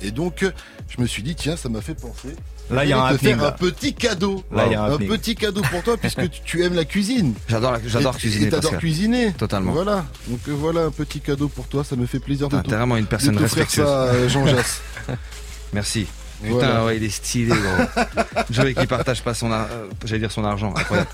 Et donc, je me suis dit, tiens, ça m'a fait penser. Là, il y a un faire un petit cadeau. Là, il y a un petit cadeau pour toi, puisque (laughs) tu, tu aimes la cuisine. J'adore la- j'adore cuisiner, Et t'adores cuisiner. Totalement. Voilà. Donc euh, voilà un petit cadeau pour toi. Ça me fait plaisir de t'offrir- T'es vraiment une personne de respectueuse. ça, euh, Jean Jass. (laughs) Merci. Putain, Voilà. ouais, il est stylé, gros. (laughs) Joey qui partage pas son, ar- euh, j'allais dire son argent. Incroyable.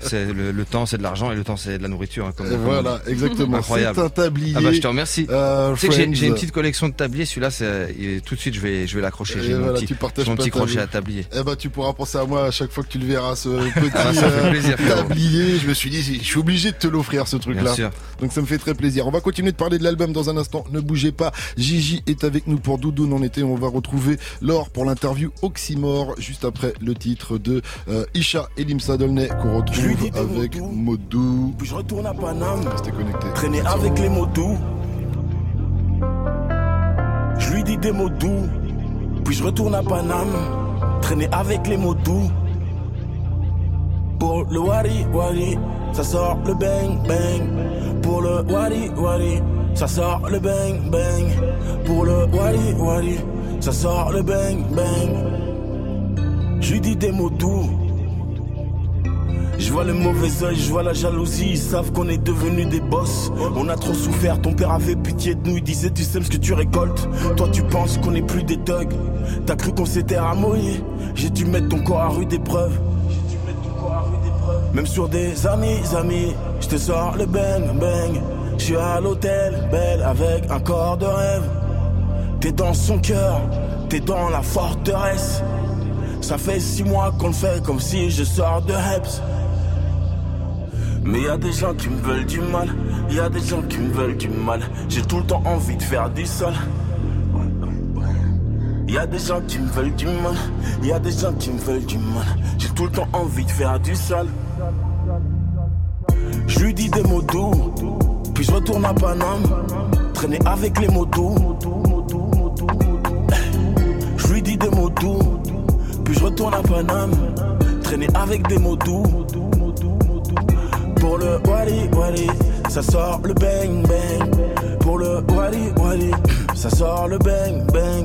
C'est le, le temps, c'est de l'argent et le temps, c'est de la nourriture. hein, comme- Et comme on voilà, exactement. Incroyable. C'est un tablier. Ah bah, je te remercie. Euh, tu sais que j'ai une petite collection de tabliers. Celui-là, c'est tout de suite, je vais, je vais l'accrocher. J'ai mon voilà, petit, tu partages mon petit crochet à tablier. Eh ben, tu pourras penser à moi à chaque fois que tu le verras, ce (laughs) petit Ah, euh, plaisir, tablier. Je me suis dit, je suis obligé de te l'offrir, ce truc-là. Bien sûr. Donc ça me fait très plaisir. On va continuer de parler de l'album dans un instant. Ne bougez pas. Gigi est avec nous pour Doudoune en été. On va retrouver Laure pour l'interview Oxymore juste après le titre de euh, Isha et Limsa Dolnay qu'on retrouve avec Modou. Puis je retourne à Paname. Restez connectés. Traîner avec les mots doux. Je lui dis des mots doux. Puis je retourne à Paname. Traîner avec les mots doux. Pour le wari wari, ça sort le bang bang. Pour le wari wari, ça sort le bang bang. Pour le wari wari, ça sort le bang bang. Je lui dis des mots doux. Je vois le mauvais oeil, je vois la jalousie, ils savent qu'on est devenus des boss. On a trop souffert, ton père avait pitié de nous, il disait tu sèmes ce que tu récoltes. Toi tu penses qu'on est plus des thugs, t'as cru qu'on s'était ramolli. J'ai dû mettre ton corps à rude épreuve. Même sur des amis, amis, je te sors le bang, bang. Je suis à l'hôtel, belle, avec un corps de rêve. T'es dans son cœur, t'es dans la forteresse. Ça fait six mois qu'on le fait comme si je sors de Heps. Mais y a des gens qui me veulent du mal, y a des gens qui me veulent du mal. J'ai tout le temps envie de faire du sale. Y a des gens qui me veulent du mal, y a des gens qui me veulent du mal. J'ai tout le temps envie de faire du sale. Je lui dis des mots doux, puis je retourne à Paname, traîner avec les mots doux. Paname, traîner avec des mots doux. Pour le wali wali, ça sort le bang bang. Pour le wali wali, ça sort le bang bang.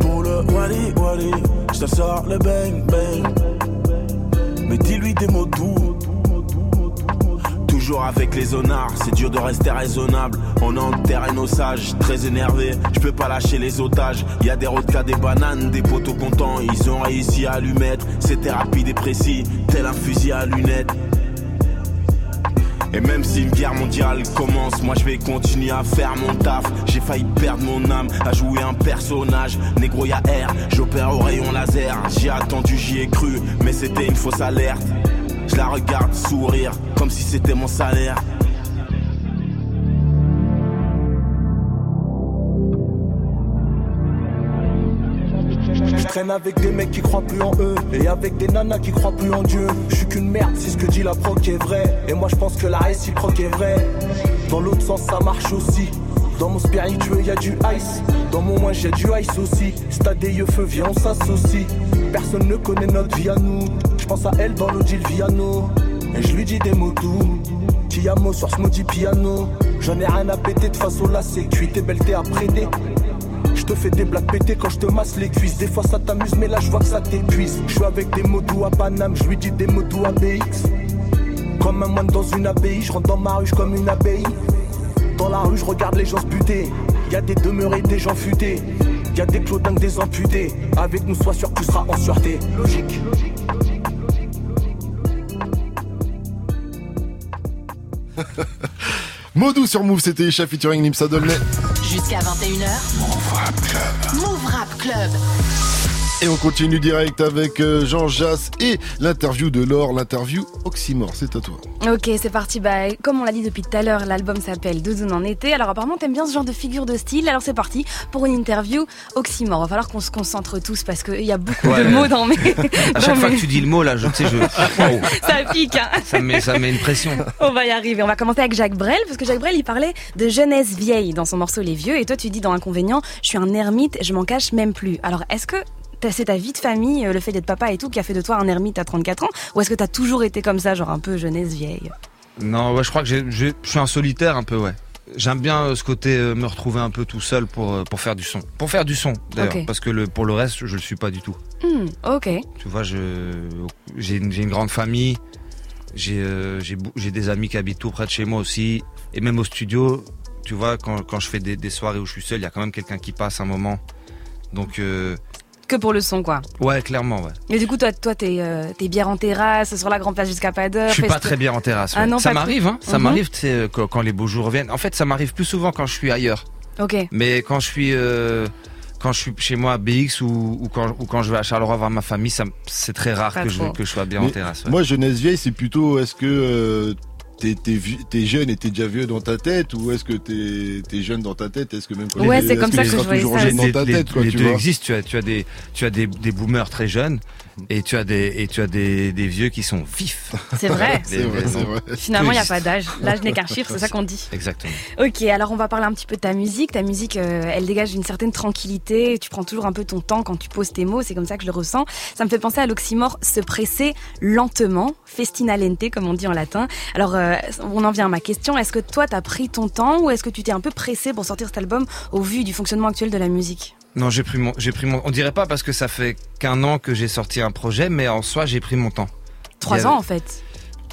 Pour le wali wali, ça sort le bang bang. Mais dis-lui des mots doux. Avec les honnards, c'est dur de rester raisonnable. On enterre nos sages, très énervé. Je peux pas lâcher les otages. Y a des rodkas, des bananes, des poteaux contents. Ils ont réussi à lui. C'était rapide et précis, tel un fusil à lunettes. Et même si une guerre mondiale commence, moi je vais continuer à faire mon taf. J'ai failli perdre mon âme à jouer un personnage. Négro y'a R, j'opère au rayon laser. J'y ai attendu, j'y ai cru, mais c'était une fausse alerte. La regarde sourire, comme si c'était mon salaire. Je traîne avec des mecs qui croient plus en eux et avec des nanas qui croient plus en Dieu. Je suis qu'une merde, c'est ce que dit la proc est vrai. Et moi je pense que la réciproque est vraie. Dans l'autre sens ça marche aussi. Dans mon spiritueux y a du ice. Dans mon moins j'ai du ice aussi. Stade des yeux feu, viens on s'associe. Personne ne connaît notre vie à nous. Pense à elle dans l'Odile Viano. Et je lui dis des mots doux. Qui a mot sur ce maudit piano. J'en ai rien à péter de façon là c'est cuit. T'es belle, t'es à prêter. Je te fais des blagues pétées quand je te masse les cuisses. Des fois ça t'amuse, mais là je vois que ça t'épuise. Je suis avec des mots doux à Paname, je lui dis des mots doux à BX. Comme un moine dans une abbaye, je rentre dans ma ruche comme une abeille. Dans la rue, je regarde les gens se buter. Y a des demeurés, des gens futés. Y a des clodingues, des amputés. Avec nous, sois sûr tu seras en sûreté. Logique. (laughs) Modou sur Move, c'était Isha featuring Nimsa Dolnay. Jusqu'à 21h. Move Rap Club. Move Rap Club. Et on continue direct avec euh, Jean Jass et l'interview de Laure, l'interview Oxymore. C'est à toi. Ok, c'est parti. Bah, comme on l'a dit depuis tout à l'heure, l'album s'appelle Doudoune en été. Alors apparemment, t'aimes bien ce genre de figure de style. Alors c'est parti pour une interview Oxymore. Va falloir qu'on se concentre tous parce qu'il y a beaucoup Ouais. de mots dans mes. À chaque fois que tu dis le mot là, je sais, je. Wow. (laughs) Ça pique, hein. Ça me met, ça me met une pression. On va y arriver. On va commencer avec Jacques Brel, parce que Jacques Brel, il parlait de jeunesse vieille dans son morceau Les Vieux. Et toi, tu dis dans Inconvénient, je suis un ermite, je m'en cache même plus. Alors, est-ce que c'est ta vie de famille, euh, le fait d'être papa et tout, qui a fait de toi un ermite à 34 ans Ou est-ce que t'as toujours été comme ça, genre un peu jeunesse vieille? Non, ouais, je crois que je suis un solitaire un peu, ouais. J'aime bien euh, ce côté euh, me retrouver un peu tout seul pour, euh, pour faire du son. Pour faire du son, d'ailleurs. Parce que le, pour le reste, je le suis pas du tout. Hmm, Ok. Tu vois, j'ai une, grande famille. J'ai des amis qui habitent tout près de chez moi aussi. Et même au studio, tu vois, quand, quand je fais des, des soirées où je suis seul, il y a quand même quelqu'un qui passe un moment. Donc, Que pour le son, quoi. ouais, clairement, ouais. Mais du coup, toi, toi, t'es euh, t'es bière en terrasse, sur la grande place jusqu'à pas d'heure. Je suis pas très bien en terrasse. Ah non, ça m'arrive, hein. Ça Mhm. m'arrive, tu sais, euh, quand, quand les beaux jours reviennent. En fait, ça m'arrive plus souvent quand je suis ailleurs. Ok. Mais quand je suis euh, quand je suis chez moi à BX ou, ou quand ou quand je vais à Charleroi voir ma famille, c'est très rare que je, que je sois bien en terrasse. ouais. Moi, jeunesse vieille, c'est plutôt est-ce que euh, t'es, t'es, jeune et t'es déjà vieux dans ta tête ou est-ce que t'es, t'es jeune dans ta tête Est-ce que même quand Ouais, c'est comme ça que je voyais ça aussi. dans ta les, tête, quoi, les tu deux vois existent. Tu as, tu as des, tu as des, des boomers très jeunes et tu as des, et tu as des, des vieux qui sont vifs. C'est vrai. C'est vrai, c'est vrai. Finalement, il n'y a pas d'âge. L'âge n'est qu'un chiffre, c'est ça qu'on dit. Exactement. Ok, alors on va parler un petit peu de ta musique. Ta musique, euh, elle dégage une certaine tranquillité. Tu prends toujours un peu ton temps quand tu poses tes mots. C'est comme ça que je le ressens. Ça me fait penser à l'oxymore se presser lentement, festina lente, comme on dit en latin. Alors, euh, on en vient à ma question. Est-ce que toi, t'as pris ton temps ou est-ce que tu t'es un peu pressé pour sortir cet album au vu du fonctionnement actuel de la musique? Non, j'ai pris mon, j'ai pris mon. On dirait pas parce que ça fait qu'un an que j'ai sorti un projet, mais en soi, j'ai pris mon temps. Trois ans en fait.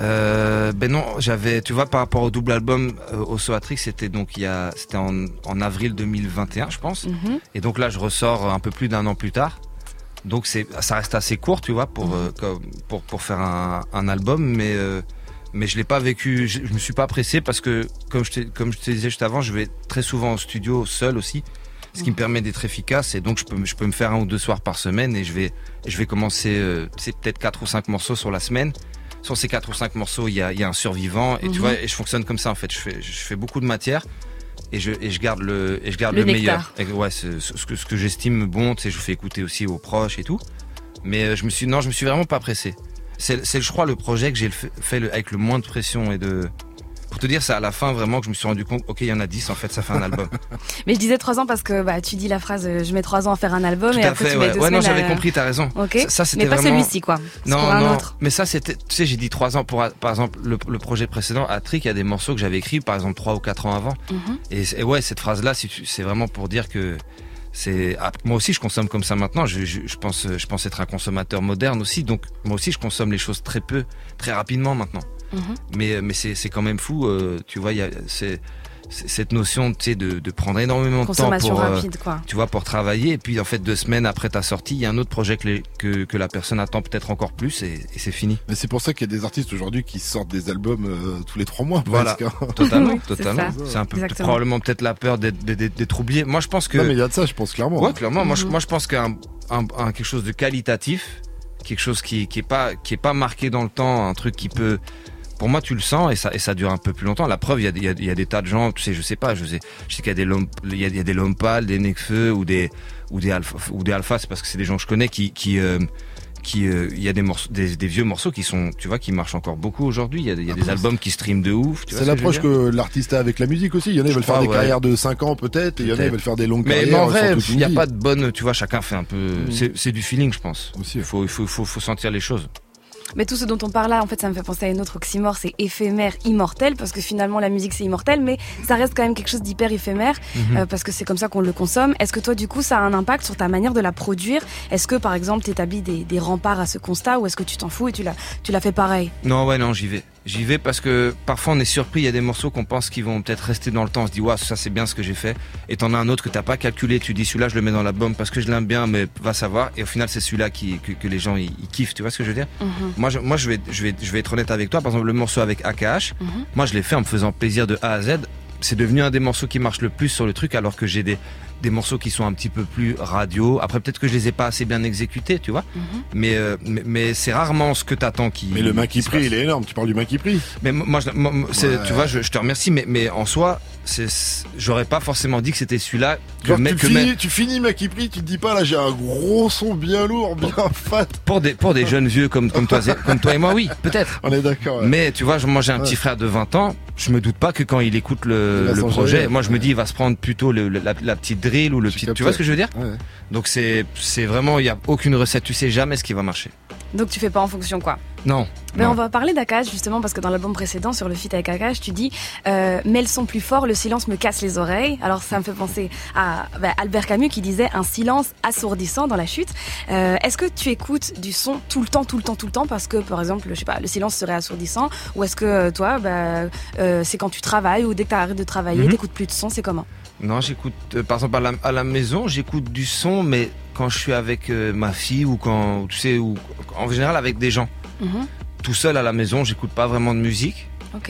Euh, ben non, j'avais, tu vois, par rapport au double album euh, au Soatrix, c'était donc il y a, c'était en, en avril 2021, je pense. Mhm. Et donc là, je ressors un peu plus d'un an plus tard. Donc c'est, ça reste assez court, tu vois, pour euh, comme- pour pour faire un, un album, mais euh, mais je l'ai pas vécu. Je, je me suis pas pressé parce que comme je te, comme je te disais juste avant, je vais très souvent au studio seul aussi, ce qui me permet d'être efficace. Et donc je peux je peux me faire un ou deux soirs par semaine et je vais je vais commencer euh, c'est peut-être quatre ou cinq morceaux sur la semaine. Sur ces quatre ou cinq morceaux, il y a, il y a un survivant et Mhm. tu vois, et je fonctionne comme ça en fait. Je fais je fais beaucoup de matière. Et je, et je garde le, et je garde Le le, nectar. meilleur. Et ouais, c'est ce que, ce que j'estime bon, tu sais, je fais écouter aussi aux proches et tout. Mais euh, je me suis, non, je me suis vraiment pas pressé. C'est, c'est, je crois, le projet que j'ai fait, le- avec le moins de pression et de. Pour te dire, c'est à la fin vraiment que je me suis rendu compte, ok, il y en a 10, en fait, ça fait un album. (laughs) Mais je disais trois ans parce que bah, tu dis la phrase euh, je mets trois ans à faire un album Tout et à après fait, tu mets ouais. deux Ouais, non, j'avais à- compris, t'as raison. Ok. Ça, ça, mais pas vraiment- celui-ci quoi. Non, pour un non. autre. Mais ça, c'était, tu sais, j'ai dit trois ans pour, par exemple, le, le projet précédent, à Trick, il y a des morceaux que j'avais écrits, par exemple, trois ou quatre ans avant. Mhm. Et, et ouais, cette phrase-là, c'est vraiment pour dire que c'est. ah, moi aussi, je consomme comme ça maintenant. Je, je, je pense, je pense être un consommateur moderne aussi. Donc, moi aussi, je consomme les choses très peu, très rapidement maintenant. Mhm. Mais, mais c'est, quand même fou. euh, tu vois, il y a c'est, c'est cette notion, tu sais, de, de prendre énormément de temps Consommation pour, euh, rapide, quoi. tu vois, pour travailler. Et puis, en fait, deux semaines après ta sortie, il y a un autre projet que, les- que, que la personne attend peut-être encore plus, et, et c'est fini. Mais c'est pour ça qu'il y a des artistes aujourd'hui qui sortent des albums euh, tous les trois mois. Voilà, presque, hein. (laughs) totalement, Oui, totalement. C'est un peu Exactement. probablement peut-être la peur d'être, oublié. Moi, je pense que. Non, mais il y a de ça, je pense clairement. Ouais, clairement. Moi, je, Mhm. moi, je pense qu'un un, un- quelque chose de qualitatif, quelque chose qui, qui est pas qui est pas marqué dans le temps, un truc qui peut. Pour moi, tu le sens et ça et ça dure un peu plus longtemps. La preuve, il y a, il y a- il y a des tas de gens, tu sais, je sais pas, je sais, je sais qu'il y a des y a, y a des Lompal, des Necfeu ou des ou des Alpha ou des Alpha, c'est parce que c'est des gens que je connais qui qui euh, qui euh, il y a des morceaux des, des vieux morceaux qui sont tu vois qui marchent encore beaucoup aujourd'hui il y a, des- il y a des albums qui streament de ouf C'est que l'approche que l'artiste a avec la musique aussi. Il y en a, ils Je veulent faire des ouais. carrières de 5 ans peut-être, et il y en a, ils Peut-être. veulent faire des longues mais, mais carrières. en vrai, il n'y a pas de bonne, tu vois, chacun fait un peu. Mm. C'est du feeling, je pense. Il faut, il faut, il faut, faut sentir les choses. Mais tout ce dont on parle là, en fait, ça me fait penser à une autre oxymore, c'est éphémère, immortel, parce que finalement la musique c'est immortel, mais ça reste quand même quelque chose d'hyper éphémère, Mhm. euh, parce que c'est comme ça qu'on le consomme. Est-ce que toi, du coup, ça a un impact sur ta manière de la produire? Est-ce que, par exemple, tu établis des, des remparts à ce constat, ou est-ce que tu t'en fous et tu l'as, tu l'as fait pareil? Non, ouais, non, j'y vais. J'y vais parce que parfois on est surpris. Il y a des morceaux qu'on pense qu'ils vont peut-être rester dans le temps. On se dit, waouh, ça c'est bien ce que j'ai fait. Et t'en as un autre que t'as pas calculé. Tu dis, celui-là, je le mets dans l'album parce que je l'aime bien, mais va savoir. Et au final, c'est celui-là qui, que, que les gens ils, ils kiffent. Tu vois ce que je veux dire? Mhm. Moi, je, moi, je vais, je vais, je vais être honnête avec toi. Par exemple, le morceau avec AKH, Mhm. moi, je l'ai fait en me faisant plaisir de A à Z. C'est devenu un des morceaux qui marche le plus sur le truc, alors que j'ai des, des morceaux qui sont un petit peu plus radio. Après, peut-être que je les ai pas assez bien exécutés, tu vois. Mhm. Mais, euh, mais, mais c'est rarement ce que t'attends qui. Mais le main qui prie, il est énorme. Tu parles du main qui prie. Mais moi, je- moi, Ouais. tu vois, je, je te remercie, mais, mais en soi, j'aurais pas forcément dit que c'était celui-là que, tu, que finis, tu finis main qui prie, tu te dis pas là, j'ai un gros son bien lourd, bien fat. pour des pour des jeunes vieux comme comme toi, comme toi et moi, oui, peut-être. On est d'accord. ouais. Mais tu vois, moi j'ai un petit Ouais. frère de 20 ans, je me doute pas que quand il écoute le, projet, moi je me dis il va se prendre plutôt le- le- la, la petite drill ou le petit. Tu vois ce que je veux dire Ouais. Donc c'est c'est vraiment il y a aucune recette, tu sais jamais ce qui va marcher. Donc tu fais pas en fonction, quoi. Non. Mais non. on va parler d'Akash justement parce que dans l'album précédent sur le feat avec Akash, tu dis euh, mais elles sont plus forts, le silence me casse les oreilles. Alors ça me fait penser à bah, Albert Camus qui disait un silence assourdissant dans la chute. Euh, Est-ce que tu écoutes du son tout le temps, tout le temps, tout le temps? Parce que par exemple, je sais pas, le silence serait assourdissant ou est-ce que euh, toi, bah, euh, c'est quand tu travailles ou dès que tu arrêtes de travailler, Mhm. t'écoutes plus de son, c'est comment? Non, j'écoute, euh, par exemple, à la, à la maison, j'écoute du son, mais quand je suis avec euh, ma fille ou quand, tu sais, ou en général avec des gens. Mhm. Tout seul à la maison, j'écoute pas vraiment de musique. Ok.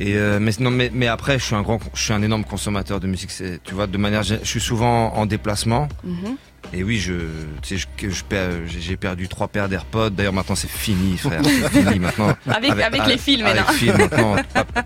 Et euh, mais, non, mais, mais après, je suis un grand, je suis un énorme consommateur de musique. C'est, tu vois, de manière, je suis souvent en déplacement. Mhm. Et oui, je, tu sais, je, que je perds- j'ai perdu trois paires d'AirPods. D'ailleurs, maintenant, c'est fini, frère. (laughs) Fini maintenant. Avec- avec les fils, avec maintenant. fils, maintenant.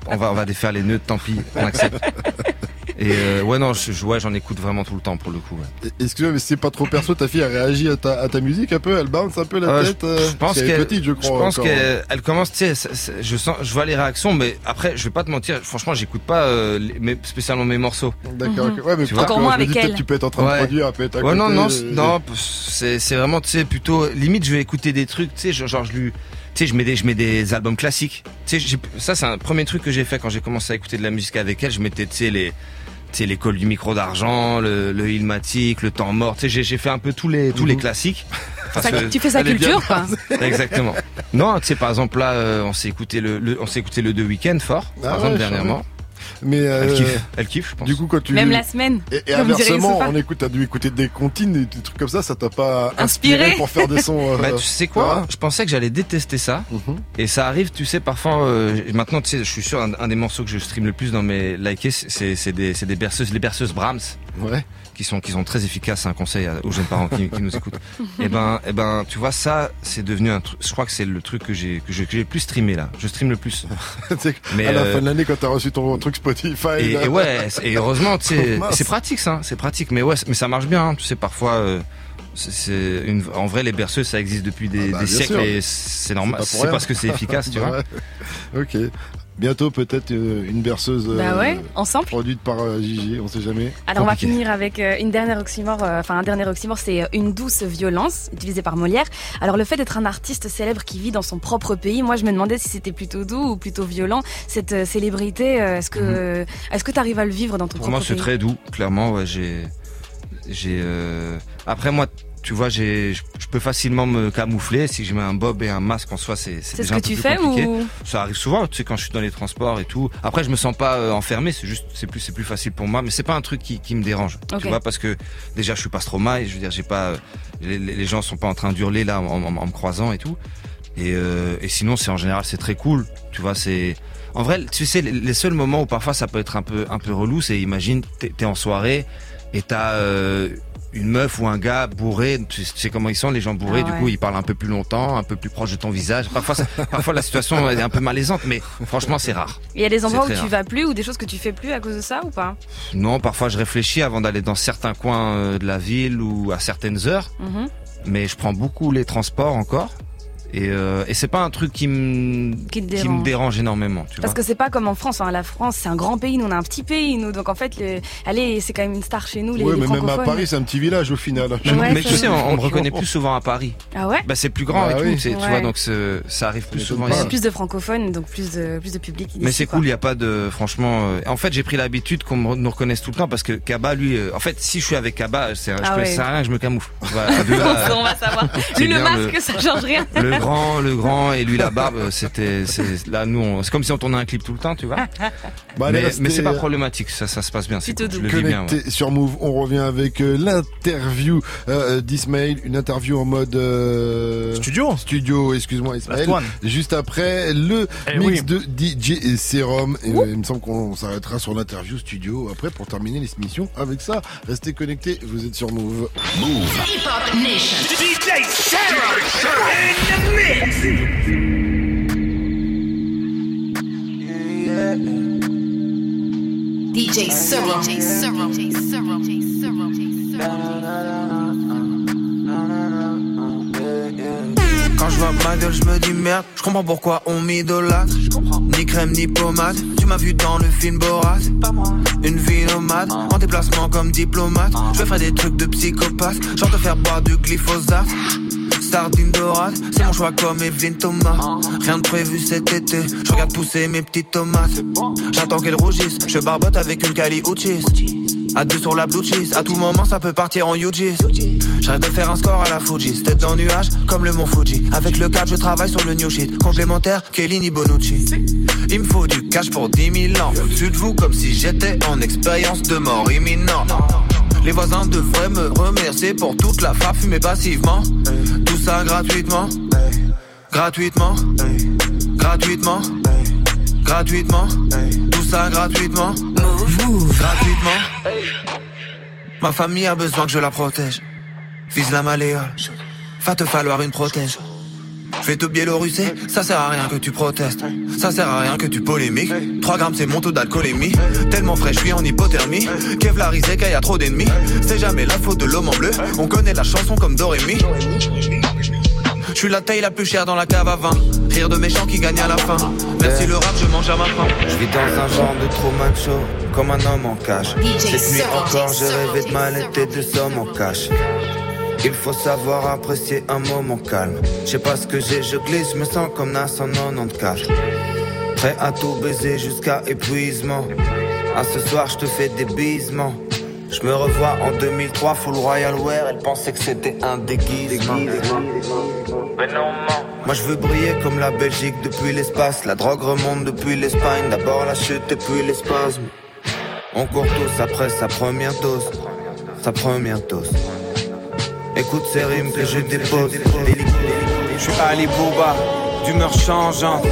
On va, on va défaire les nœuds, tant pis, on accepte. (laughs) Et euh, ouais, non, je, je- ouais, j'en écoute vraiment tout le temps pour le coup. ouais. Excuse-moi, mais c'est pas trop perso, ta fille a réagi à ta, à ta musique un peu Elle bounce un peu la Euh, tête je, je pense qu'elle est petite, je crois. pense encore. hein. qu'elle elle commence, tu sais, je sens, je vois les réactions, mais après, je vais pas te mentir, franchement, j'écoute pas euh, les- mes- spécialement mes morceaux. D'accord, ok. ouais, mais Tu peut-être vois que- moins je avec elle. tu peux être en train Ouais. de produire, elle peut être à Ouais, non, côté, non, euh, c'est- non, c'est, vraiment, tu sais, plutôt, limite, je vais écouter des trucs, tu sais, genre, genre, je lui, tu sais, je mets des, je mets des albums classiques. Tu sais, ça, c'est un premier truc que j'ai fait quand j'ai commencé à écouter de la musique avec elle. Je mettais, tu sais, les, tu sais, l'école du micro d'argent, le, le Ilmatic, le temps mort. Tu sais, j'ai, j'ai fait un peu tous les, tous les Mhm. classiques. (laughs) Ça- tu fais sa culture, quoi. (laughs) Exactement. Non, tu sais, par exemple, là, euh, on s'est écouté le, le- on s'est écouté le The Weeknd fort, Ah par exemple, dernièrement. Mais euh, Elle kiffe, elle kiffe, je pense. Du coup, quand tu Même la semaine. Et, inversement, on écoute, t'as dû écouter des comptines, des, des trucs comme ça, ça t'a pas inspiré, Inspiré. pour faire des sons. euh, Bah, tu sais quoi ah, Je pensais que j'allais détester ça. Mhm. Et ça arrive, tu sais, parfois. euh, maintenant, tu sais, je suis sûr, un, un des morceaux que je stream le plus dans mes likés, c'est c'est des, c'est des berceuses, les berceuses Brahms. Ouais. Qui sont, qui sont très efficaces. Un conseil aux jeunes parents qui, qui nous écoutent. Et ben, et ben, tu vois, ça, c'est devenu un truc. Je crois que c'est le truc que j'ai, que j'ai, le plus streamé là. Je stream le plus. (laughs) Mais, à la euh, fin de l'année, quand t'as reçu ton truc Spotify. Et, ouais, et heureusement, (laughs) c'est pratique ça, c'est pratique. Mais ouais, mais ça marche bien. hein. Tu sais, parfois, euh, c'est- une, en vrai, les berceuses, ça existe depuis des, bah, des bien siècles sûr. et c'est normal. C'est parce que c'est efficace, tu (laughs) vois. Ok. Bientôt, peut-être euh, une berceuse euh, Bah ouais, ensemble. produite par euh, Gigi, on sait jamais. Alors on va finir avec euh, une dernière oxymore, euh, enfin un dernier oxymore, c'est euh, une douce violence utilisée par Molière. Alors le fait d'être un artiste célèbre qui vit dans son propre pays, moi je me demandais si c'était plutôt doux ou plutôt violent cette euh, célébrité. euh, est-ce que est-ce que tu arrives à le vivre dans ton Pour propre moi, c'est très doux. Clairement, ouais, j'ai, j'ai. euh, Après moi, tu vois, j'ai, je peux facilement me camoufler si je mets un bob et un masque en soi, c'est, c'est C'est ce déjà un que peu tu plus fais compliqué. ou Ça arrive souvent, tu sais, quand je suis dans les transports et tout. Après, je me sens pas euh, enfermé, c'est juste, c'est plus, c'est plus facile pour moi, mais c'est pas un truc qui, qui me dérange. Tu vois, parce que déjà, je suis pas Stromae, je veux dire, j'ai pas, les, les gens sont pas en train d'hurler là en, en- en me croisant et tout. Et, euh, et sinon, c'est en général, c'est très cool. Tu vois, c'est, en vrai, tu sais, les, les seuls moments où parfois ça peut être un peu, un peu relou, c'est imagine, t'es, t'es en soirée et t'as euh, une meuf ou un gars bourré, tu sais- comment ils sont, les gens bourrés, Ah du coup, ils parlent un peu plus longtemps, un peu plus proche de ton visage. Parfois, ça- (laughs) parfois la situation est un peu malaisante, mais franchement, c'est rare. Il y a des endroits où tu vas plus ou des choses que tu fais plus à cause de ça ou pas? Non, parfois je réfléchis avant d'aller dans certains coins euh, de la ville ou à certaines heures, Mhm. mais je prends beaucoup les transports encore. Et, euh, et c'est pas un truc qui me Qui me dérange. dérange énormément, tu Parce vois. que c'est pas comme en France. Hein. La France, c'est un grand pays. Nous, on a un petit pays. Nous, donc en fait, le... allez, c'est quand même une star chez nous, les, ouais, les mais même à. Paris, c'est un petit village au final. Mais, Ouais, mais c'est tu sais, on, on me reconnaît plus souvent à Paris. Ah ouais Bah c'est plus grand Bah et oui. tout, c'est- tu Ouais. vois, donc ça arrive plus souvent ici. Plus de francophones, donc plus de plus de public. ici, Mais c'est cool, il y a pas de franchement. euh, en fait, j'ai pris l'habitude qu'on me- nous reconnaisse tout le temps parce que Kaba, lui, euh, en fait, si je suis avec Kaba, c'est, je Ah peux ouais. ça rien je me camoufle. (laughs) On va savoir. c'est Lui, le masque, ça change rien. Le grand, le grand et lui la barbe, c'était, c'est, là nous, on- c'est comme si on tournait un clip tout le temps, tu vois. (laughs) Bah, mais, mais c'est pas euh, problématique, ça, ça se passe bien, c'est cool, je le bien. ouais. Sur Move, on revient avec euh, l'interview euh, d'Ismail, une interview en mode euh, Studio studio, excuse-moi Ismail. Juste après le Eh mix oui. de DJ Serum. Et, euh, il me semble qu'on s'arrêtera sur l'interview studio après pour terminer l'émission avec ça. Restez connectés, vous êtes sur Move. Move. Hip Hop Nation. DJ Sarah DJ. DJ. DJ. DJ Quand je vois ma gueule, je me dis merde. Je comprends pourquoi on m'idolâtre. Ni crème ni pommade. Tu m'as vu dans le film Borat. Une vie nomade, en déplacement comme diplomate. Je ferai des trucs de psychopathe. Genre te faire boire du glyphosate. Sardine dorade, c'est mon choix comme Evelyne Thomas. Rien de prévu cet été, je regarde pousser mes petites tomates. J'attends qu'elles rougissent, je barbote avec une Cali Uchis. À deux sur la blue cheese, à tout moment ça peut partir en UGs. J'arrête de faire un score à la Fuji, tête dans nuage comme le mont Fuji. Avec le cap, je travaille sur le new shit. Complémentaire, Kellini Bonucci. Il me faut du cash pour 10 000 ans. Au-dessus de vous, comme si j'étais en expérience de mort imminente. Les voisins devraient me remercier pour toute la frappe fumée passivement. Ça gratuitement. Gratuitement. Gratuitement. Gratuitement. Tout ça gratuitement. Gratuitement. Ma famille a besoin que je la protège. Vise la malléole. Va te falloir une protège. Je vais te biélorusser, ça sert à rien que tu protestes. Ça sert à rien que tu polémiques. 3 grammes c'est mon taux d'alcoolémie. Tellement frais, je suis en hypothermie. Kevlarisé qu'il y a trop d'ennemis. C'est jamais la faute de l'homme en bleu. On connaît la chanson comme Dorémy. Je suis la taille la plus chère dans la cave à vin. Rire de méchants qui gagnent à la fin. Merci le rap, je mange à ma faim. Je vis dans un genre de trop macho, comme un homme en cage. DJ Cette nuit encore, rêvé Serum, de mallette et de sommes en cash. Il faut savoir apprécier un moment calme. Je sais pas ce que j'ai, je glisse, je me sens comme Nas en 94. Prêt à tout baiser jusqu'à épuisement. À ce soir, je te fais des bisements. Je me revois en 2003, full Royal Wear, elle pensait que c'était un déguisement. Moi je veux briller comme la Belgique depuis l'espace, la drogue remonte depuis l'Espagne, d'abord la chute et puis les spasmes. On court tous après sa première dose, sa première dose. Écoute ces rimes que je dépose. Je suis Ali Bouba, d'humeur changeante.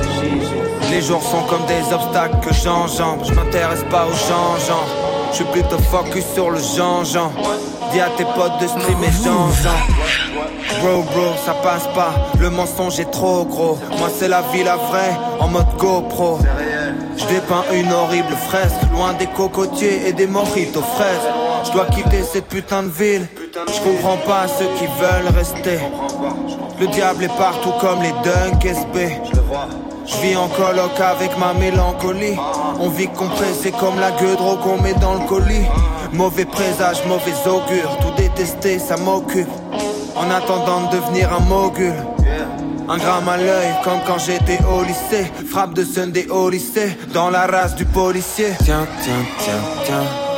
Les jours sont comme des obstacles que j'enjambe. Je m'intéresse pas aux changeants. Je suis plutôt focus sur le Jean-Jean. Dis à tes potes de streamer Jean-Jean. Bro, bro, ça passe pas. Le mensonge est trop gros. Moi, c'est la vie, la vraie, en mode GoPro. Je dépeins une horrible fresque, loin des cocotiers et des mojitos fraises. Je dois quitter cette putain de ville. Je comprends pas ceux qui veulent rester. Le diable est partout comme les Dunk SB. Je vis en coloc avec ma mélancolie. On vit compressé comme la gueule qu'on met dans le colis. Mauvais présage, mauvais augure. Tout détester, ça m'occupe. En attendant de devenir un mogul. Un gramme à l'œil, comme quand j'étais au lycée. Frappe de Sunday au lycée, dans la race du policier. Tiens, tiens, tiens, tiens.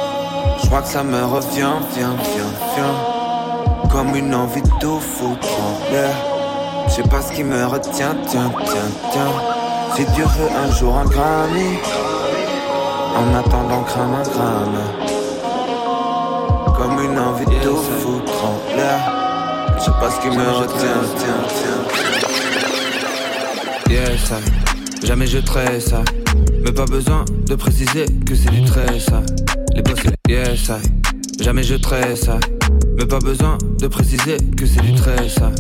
Je crois que ça me revient, viens, viens, viens. Comme une envie de tout foutre en l'air. Je sais pas ce qui me retient, tiens, tiens, tiens. Si Dieu veut un jour un Grammy. En attendant, crame un gramme. Comme une envie de tout foutre en l'air. Je sais pas ce qui me retient, tiens, tiens. Yes, I. jamais je ça. Mais pas besoin de préciser que c'est du ça. Les boss, les yes, I. jamais je ça. Mais pas besoin de préciser que c'est du ça.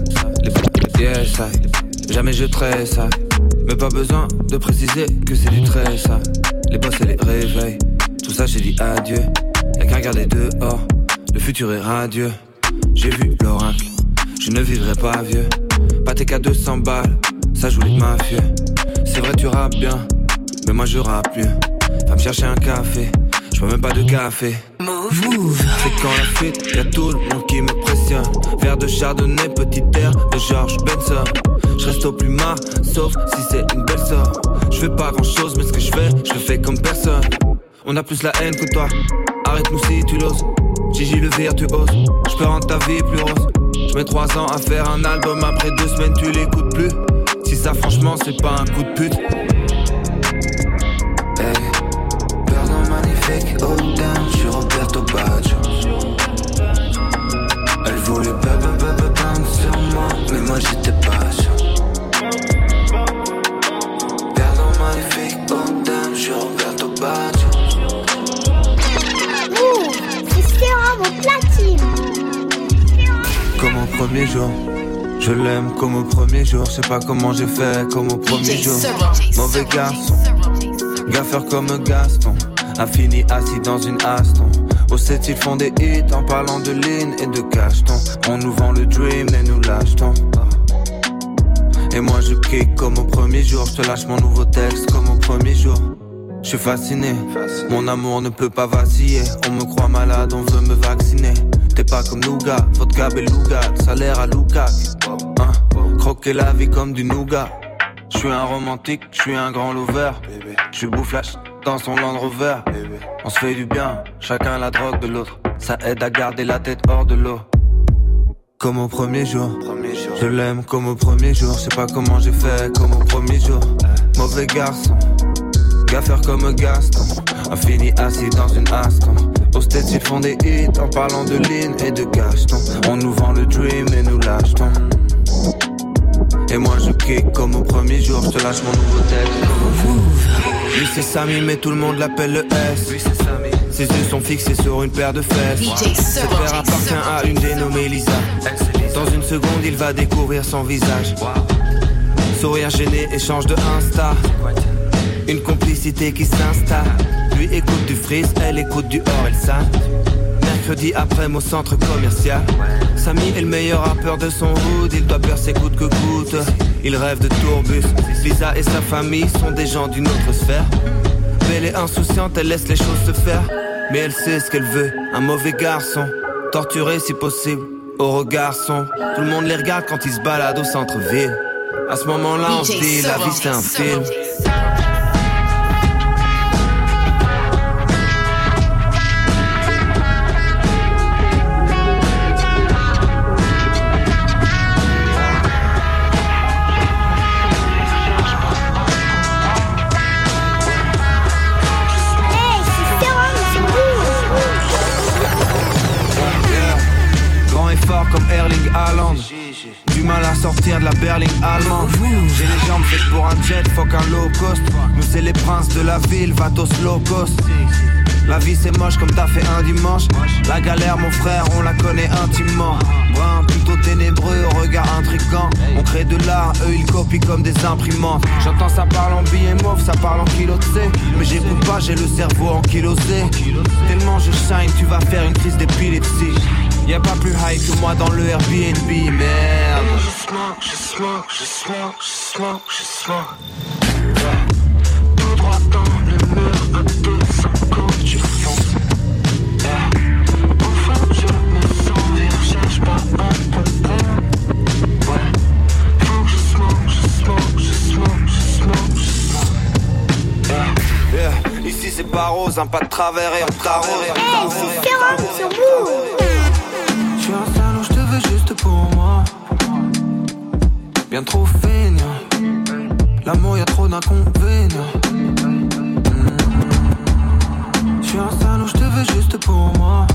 Les boss, yes, I. jamais je ça. Mais pas besoin de préciser que c'est du ça. Les boss et les réveils, tout ça j'ai dit adieu. Y'a qu'à regarder dehors, le futur est radieux. J'ai vu l'oracle, je ne vivrai pas vieux. Pas tes qu'à 200 balles, ça joue les mafieux. C'est vrai, tu rappes bien, mais moi je rappe mieux. Va me chercher un café, je même pas de café. Move. C'est quand la fuite, y'a tout le monde qui me pressionne. Verre de chardonnay, petit air de George Benson. Je reste au plus marre, sauf si c'est une belle sœur. Je fais pas grand chose, mais ce que je fais, je le fais comme personne. On a plus la haine que toi, arrête-nous si tu l'oses. Gigi le virtuose, je peux rendre ta vie plus rose. Je mets trois ans à faire un album, après deux semaines tu l'écoutes plus. Si ça franchement c'est pas un coup de pute. Oh damn, je suis Roberto Baggio. Elle voulait bébé bébé bang sur moi, mais moi j'étais pas sûr. Pardon magnifique, oh damn, je suis Roberto Baggio. Ouh, c'est Sérum au platine. Comme au premier jour. Je l'aime comme au premier jour, je sais pas comment j'ai fait comme au premier jour. Mauvais garçon, gaffeur comme Gaston, a fini assis dans une Aston. Au set ils font des hits en parlant de ligne et de cacheton. On nous vend le dream et nous l'achetons. Et moi je kick comme au premier jour, je te lâche mon nouveau texte comme au premier jour. Je suis fasciné, mon amour ne peut pas vaciller. On me croit malade, on veut me vacciner. T'es pas comme Nougat, vodka beluga, salaire à Lukac. Hein, croquer la vie comme du nougat. Je suis un romantique, je suis un grand lover. Je bouffe la ch- dans son Land Rover. On se fait du bien, chacun la drogue de l'autre. Ça aide à garder la tête hors de l'eau. Comme au premier jour, je l'aime comme au premier jour. Je sais pas comment j'ai fait comme au premier jour. Mauvais garçon, gaffeur comme Gaston. A fini assis dans une Aston. Au States, ils font des hits en parlant de ligne et de cacheton. On nous vend le dream et nous l'achetons. Et moi je kick comme au premier jour, je te lâche mon nouveau texte. Lui c'est Samy, mais tout le monde l'appelle le S. Ses yeux sont fixés sur une paire de fesses. Cette paire appartient à une dénommée Lisa. Dans une seconde, il va découvrir son visage. Sourire gêné, échange de Insta. Une complicité qui s'installe. Lui écoute du freeze, elle écoute du Orelsan. Mercredi après au centre commercial. Samy est le meilleur rappeur de son hood, il doit percer coûte que coûte. Il rêve de tourbus. Lisa et sa famille sont des gens d'une autre sphère. Belle et insouciante, elle laisse les choses se faire. Mais elle sait ce qu'elle veut, un mauvais garçon. Torturé si possible, au regard son. Tout le monde les regarde quand ils se baladent au centre-ville. À ce moment-là, on se dit, la vie c'est un film. Nous c'est les princes de la ville, Vatos low cost. La vie c'est moche comme t'as fait un dimanche. La galère, mon frère, on la connaît intimement. Brun, plutôt ténébreux, au regard intrigant. On crée de l'art, eux ils copient comme des imprimantes. J'entends ça parle en billets mauve, ça parle en kilos Mais j'écoute pas, j'ai le cerveau en kilosé. Tellement je shine, tu vas faire une crise d'épilepsie. Y'a pas plus high que moi dans le Airbnb, merde. Je smoke, je smoke, je smoke, je smoke. C'est pas rose, un pas de travers et un tarot. Hey, c'est Sérum sur vous je suis un salon, je te veux juste pour moi. Bien trop feignant. L'amour, y'a trop d'inconvénients. Je suis un salon, je te veux juste pour moi.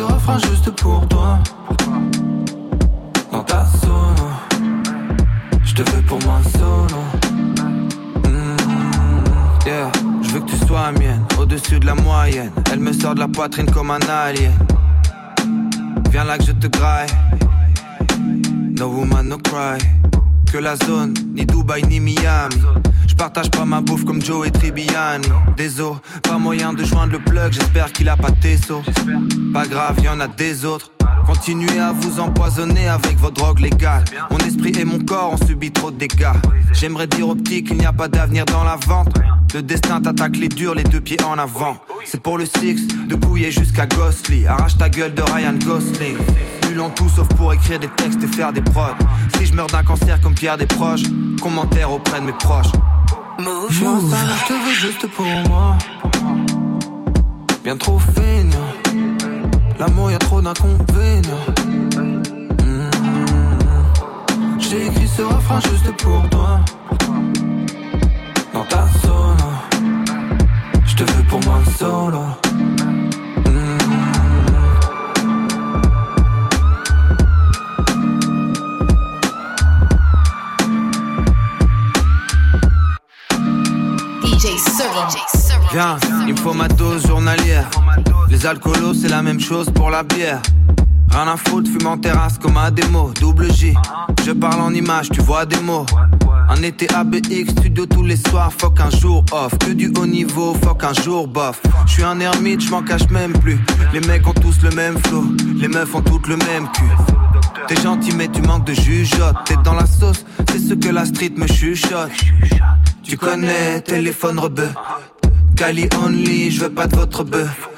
Ce refrain juste pour toi. Dans ta zone, je te veux pour moi solo. Mm, yeah, je veux que tu sois mienne, au-dessus de la moyenne. Elle me sort de la poitrine comme un alien. Viens là que je te graille. No woman, no cry. Que la zone, ni Dubaï, ni Miami partage pas ma bouffe comme Joe et Tribbiani. Désolé, pas moyen de joindre le plug, j'espère qu'il a pas Tesso. Pas grave, y en a des autres. Continuez à vous empoisonner avec vos drogues légales. Mon esprit et mon corps ont subi trop de dégâts. J'aimerais dire au petit qu'il n'y a pas d'avenir dans la vente. Le destin t'attaque les durs, les deux pieds en avant. C'est pour le six, de couiller jusqu'à Ghostly. Arrache ta gueule de Ryan Gosling. Nul en tout sauf pour écrire des textes et faire des prods. Si je meurs d'un cancer comme Pierre des proches, commentaire auprès de mes proches. Un je te veux juste pour moi. Bien trop feignant. L'amour, y'a trop d'inconvénients. Mmh. J'ai écrit ce refrain juste pour toi. Dans ta zone. Je te veux pour moi solo. Viens, il me faut ma dose journalière. Les alcoolos, c'est la même chose pour la bière. Rien à foutre, fume en terrasse comme à démo. Double J, je parle en image, tu vois des mots. Un été ABX, studio tous les soirs, fuck un jour off. Que du haut niveau, fuck un jour bof. Je suis un ermite, je m'en cache même plus. Les mecs ont tous le même flow, les meufs ont toutes le même cul. T'es gentil, mais tu manques de jugeote. T'es dans la sauce, c'est ce que la street me chuchote. Tu connais, téléphone rebeu. Cali only, je veux pas de votre bœuf.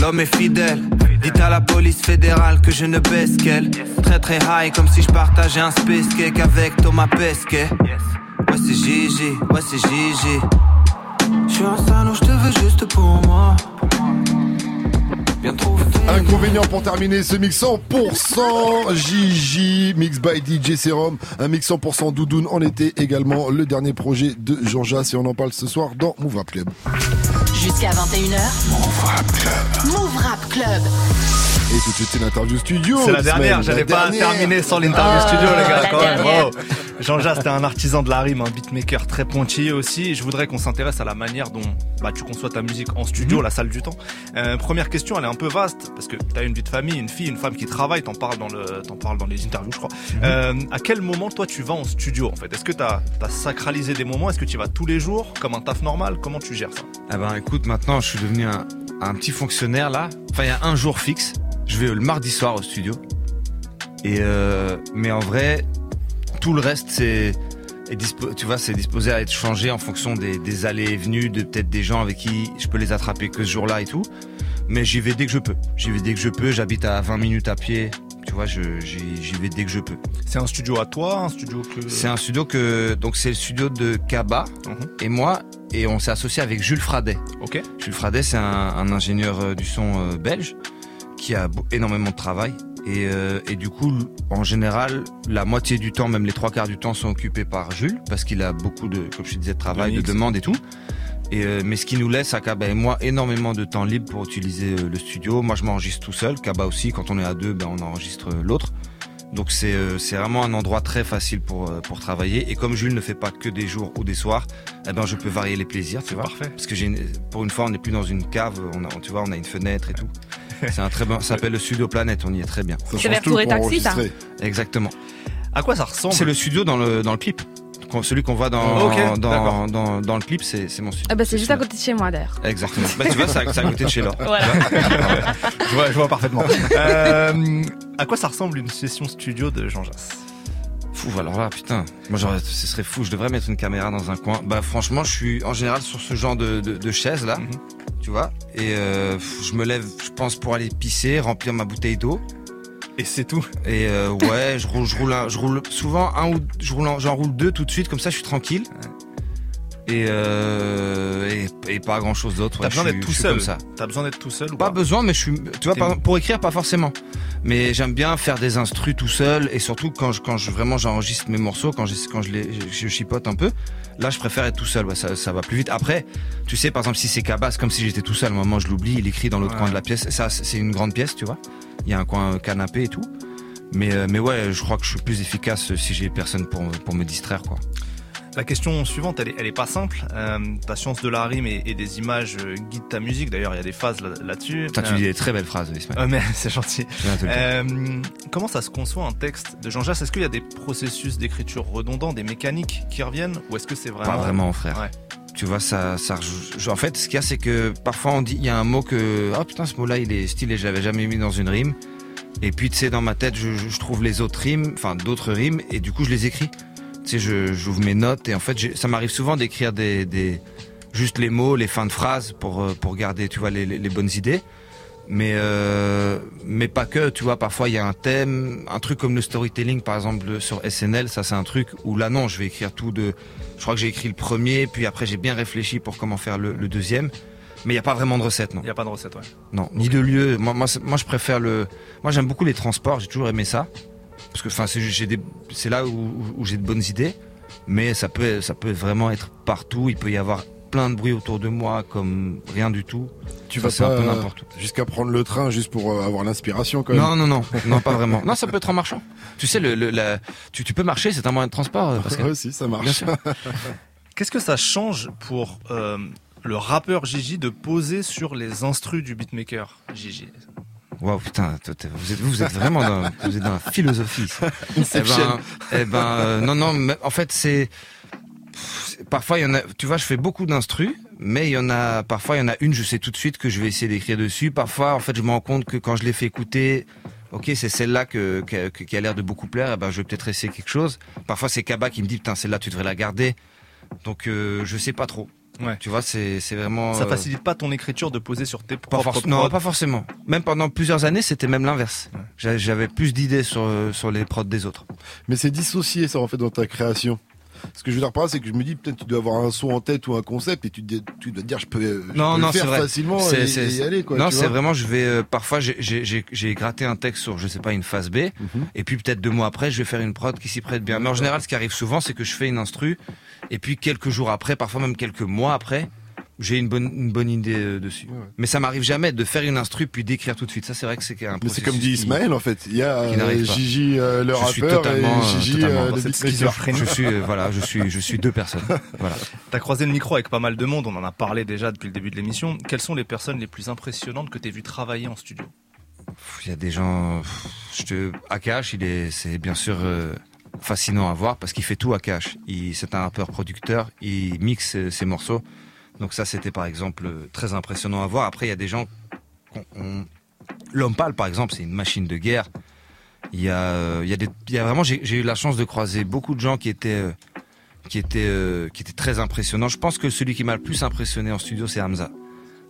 L'homme est fidèle. Dites à la police fédérale que je ne baisse qu'elle. Très très high, comme si je partageais un space cake avec Thomas Pesquet. Ouais, c'est Gigi, ouais, c'est Gigi. Je suis un salon, je te veux juste pour moi. Inconvénient pour terminer ce mix 100% Gigi, mix by DJ Serum, un mix 100% doudoune en été également, le dernier projet de Jean Jass et on en parle ce soir dans Move Rap Club. Jusqu'à 21h. Move Rap Club. Move Rap Club. Et tout de suite, c'est l'interview studio. C'est la dernière, j'allais pas terminer sans l'interview Ah, studio, les gars, quand même. Wow. Jean-Jacques, c'était un artisan de la rime, un beatmaker très pointillé aussi. Je voudrais qu'on s'intéresse à la manière dont bah, tu conçois ta musique en studio, Mhm. la salle du temps. Euh, première question, elle est un peu vaste, parce que tu as une vie de famille, une fille, une femme qui travaille, t'en parles dans le, t'en parles dans les interviews, je crois. Mhm. Euh, à quel moment, toi, tu vas en studio, en fait? Est-ce que tu as, sacralisé des moments? Est-ce que tu y vas tous les jours, comme un taf normal? Comment tu gères ça? Ah ben écoute, maintenant je suis devenu un, un petit fonctionnaire là. Enfin, il y a un jour fixe. Je vais le mardi soir au studio. Et euh, mais en vrai, tout le reste c'est tu vois, c'est disposé à être changé en fonction des, des allées et venues de peut-être des gens avec qui je peux les attraper que ce jour-là et tout. Mais j'y vais dès que je peux. J'y vais dès que je peux. J'habite à 20 minutes à pied. Tu vois, j'y vais dès que je peux. C'est un studio à toi, un studio que. C'est un studio que donc c'est le studio de Kaba et moi et on s'est associé avec Jules Fradet. Ok. Jules Fradet c'est un, un ingénieur euh, du son euh, belge qui a énormément de travail. Et, euh, et, du coup, en général, la moitié du temps, même les trois quarts du temps, sont occupés par Jules, parce qu'il a beaucoup de, comme je disais, de travail, de demandes et tout. Et euh, mais ce qui nous laisse à Kaba et moi énormément de temps libre pour utiliser euh, le studio. Moi, je m'enregistre tout seul. Kaba aussi, quand on est à deux, ben, on enregistre l'autre. Donc c'est c'est vraiment un endroit très facile pour pour travailler. Et comme Jules ne fait pas que des jours ou des soirs, eh ben je peux varier les plaisirs, tu vois. Parfait. Parce que j'ai pour une fois, on n'est plus dans une cave. On a, tu vois, on a une fenêtre et tout. (laughs) C'est un très bon. Ça s'appelle le Studio Planète. On y est très bien. C'est vers Tour et Taxi, ça. Exactement. À quoi ça ressemble? C'est le studio dans le dans le clip celui qu'on voit dans, dans, dans, dans, le clip, c'est mon studio. Ah bah c'est juste à côté de chez moi d'ailleurs. Exactement. bah tu vois, c'est à, côté de chez Laure. (laughs) Voilà. (laughs) je, vois, je vois parfaitement. Euh, à quoi ça ressemble une session studio de Jean Jass? Fou, alors là, putain, moi ce serait fou, je devrais mettre une caméra dans un coin. Bah franchement, je suis en général sur ce genre de, de, de chaise là, mhm. tu vois, et euh, je me lève, je pense, pour aller pisser, remplir ma bouteille d'eau. Et c'est tout. Et euh, ouais, je roule, je roule, je roule souvent un ou je roule, j'en roule deux tout de suite, comme ça je suis tranquille. Et, euh, et, pas grand chose d'autre. T'as besoin d'être tout seul. T'as besoin d'être tout seul ou pas, besoin, mais je suis. Tu vois, pour écrire, pas forcément. Mais j'aime bien faire des instrus tout seul et surtout quand je, quand je vraiment j'enregistre mes morceaux, quand je quand je les je, chipote un peu. Là, je préfère être tout seul. Ouais, ça, ça va plus vite. Après, tu sais, par exemple, si c'est Cabas, comme si j'étais tout seul. Un moment, je l'oublie. Il écrit dans l'autre coin de la pièce. Ça, c'est une grande pièce, tu vois il y a un coin canapé et tout. Mais, euh, mais ouais, je crois que je suis plus efficace si j'ai personne pour, pour me distraire, quoi. La question suivante, elle est, elle est pas simple. Euh, ta science de la rime et, des images euh, guident ta musique. D'ailleurs, il y a des phases là-dessus. Là tu dis des très belles phrases, Ismaël. mais (laughs) c'est gentil. comment ça se conçoit un texte de Jean Jass? Est-ce qu'il y a des processus d'écriture redondants, des mécaniques qui reviennent, ou est-ce que c'est vraiment Pas vraiment, frère. Tu vois, ça, ça, en fait, ce qu'il y a, c'est que parfois on dit, il y a un mot que, oh putain, ce mot-là, il est stylé, je l'avais jamais mis dans une rime. Et puis, tu sais, dans ma tête, je, je trouve les autres rimes, enfin, d'autres rimes, et du coup, je les écris. Tu sais, j'ouvre mes notes, et en fait, ça m'arrive souvent d'écrire des, des, juste les mots, les fins de phrases pour, euh, pour garder, tu vois, les, les, bonnes idées. Mais, euh, mais pas que, tu vois, parfois il y a un thème, un truc comme le storytelling, par exemple, sur SNL, ça c'est un truc où là, non, je vais écrire tout de, je crois que j'ai écrit le premier, puis après j'ai bien réfléchi pour comment faire le, deuxième. Mais il n'y a pas vraiment de recette, non. Il n'y a pas de recette, ouais. Non, ni de lieu. Moi, moi, moi, je préfère le. Moi, j'aime beaucoup les transports. J'ai toujours aimé ça, parce que, enfin, c'est là où, où j'ai de bonnes idées. Mais ça peut, ça peut vraiment être partout. Il peut y avoir plein de bruit autour de moi comme rien du tout. Tu vas pas n'importe jusqu'à prendre le train juste pour euh, avoir l'inspiration quand même. Non non non (laughs) non pas vraiment. Non ça peut être en marchant. Tu sais le, le la, tu, tu peux marcher c'est un moyen de transport. Euh, oui si ça marche. (laughs) Qu'est-ce que ça change pour euh, le rappeur Gigi de poser sur les instrus du beatmaker Gigi? Waouh putain, vous êtes, vous êtes vraiment dans, vous êtes dans la philosophie. (laughs) Eh ben, eh ben non non, mais en fait c'est parfois il y en a, tu vois, je fais beaucoup d'instrus, mais il y en a, parfois il y en a une, je sais tout de suite que je vais essayer d'écrire dessus. Parfois, en fait, je me rends compte que quand je l'ai fait écouter, ok, c'est celle-là que, qui a l'air de beaucoup plaire, eh ben je vais peut-être essayer quelque chose. Parfois c'est Kaba qui me dit, putain, celle-là tu devrais la garder. Donc euh, je sais pas trop. Ouais. Tu vois, c'est c'est vraiment. Ça euh, facilite pas ton écriture de poser sur tes propres. non, pas forcément. Même pendant plusieurs années, c'était même l'inverse. J'avais plus d'idées sur sur les prods des autres. Mais c'est dissocié ça en fait dans ta création. Ce que je veux dire par là, c'est que je me dis peut-être tu dois avoir un son en tête ou un concept et tu, dois te dire je peux, je non, peux non, le faire vrai. facilement et, y aller quoi. Non, c'est vraiment je vais euh, parfois j'ai gratté un texte sur je sais pas une phase B mhm. et puis peut-être deux mois après je vais faire une prod qui s'y prête bien. Mais en général, ce qui arrive souvent, c'est que je fais une instru et puis quelques jours après, parfois même quelques mois après, j'ai une bonne, une bonne idée euh, dessus. Mais ça m'arrive jamais de faire une instru puis d'écrire tout de suite. Ça, c'est vrai que c'est un Mais c'est comme dit Ismaël, en fait. Il y a euh, Gigi euh, le rappeur et Gigi euh, le beatmaker. Je suis, voilà, je suis, je suis deux personnes. (laughs) Voilà. T'as croisé le micro avec pas mal de monde. On en a parlé déjà depuis le début de l'émission. Quelles sont les personnes les plus impressionnantes que t'aies vu travailler en studio? Il y a des gens. Je te, Akash, il est, c'est bien sûr. Fascinant à voir parce qu'il fait tout à cash. C'est un rappeur producteur, il mixe ses morceaux. Donc ça, c'était par exemple très impressionnant à voir. Après, il y a des gens... L'homme pâle, par exemple, c'est une machine de guerre. Il y a, des, il y a vraiment, j'ai eu la chance de croiser beaucoup de gens qui étaient, qui étaient, qui étaient très impressionnants. Je pense que celui qui m'a le plus impressionné en studio, c'est Hamza.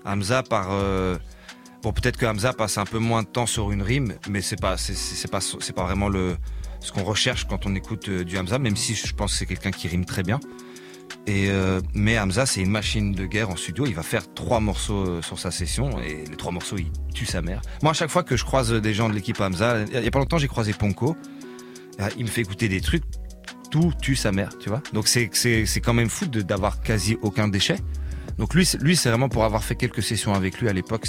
Hamza par, euh, bon peut-être que Hamza passe un peu moins de temps sur une rime, mais c'est pas, c'est pas, c'est pas vraiment le, ce qu'on recherche quand on écoute euh, du Hamza, même si je pense que c'est quelqu'un qui rime très bien. Et euh, mais Hamza, c'est une machine de guerre en studio. Il va faire trois morceaux euh, sur sa session et les trois morceaux, il tue sa mère. Moi, à chaque fois que je croise des gens de l'équipe Hamza, il y a pas longtemps, j'ai croisé Ponko. Euh, Il me fait écouter des trucs, tout tue sa mère, tu vois. Donc c'est quand même fou d'avoir quasi aucun déchet. Donc lui, c'est- vraiment pour avoir fait quelques sessions avec lui à l'époque,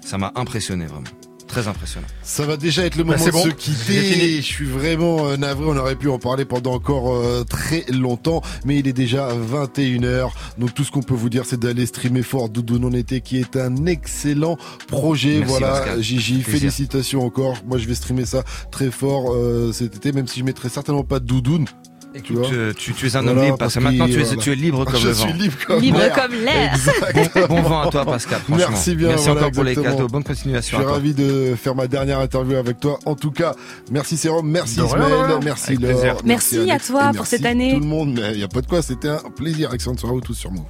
ça m'a impressionné vraiment, très impressionnant. Ça va déjà être le Bah, moment de bon. se quitter. Je suis vraiment euh, navré. On aurait pu en parler pendant encore euh, très longtemps, mais il est déjà 21h. Donc tout ce qu'on peut vous dire, c'est d'aller streamer fort Doudou non été, qui est un excellent projet. Merci, voilà, Pascal. Gigi, félicitations encore. Moi, je vais streamer ça très fort euh, cet été, même si je mettrai certainement pas de doudoune. Tu vois. euh, tu- tu es un homme Voilà, libre parce que maintenant, tu es- voilà. tu es libre comme je le suis libre comme Libre l'air. comme l'air. Bon, bon vent à toi, Pascal. Merci bien. Merci voilà, encore pour les cadeaux. Bonne Je continuation. suis à toi. ravi de faire ma dernière interview avec toi. En tout cas, merci Sérum, merci Ismaël, merci Avec Laure. Merci à toi pour merci cette année. Tout le monde, mais il n'y a pas de quoi, c'était un plaisir. Excellente soirée à vous tous sur Move.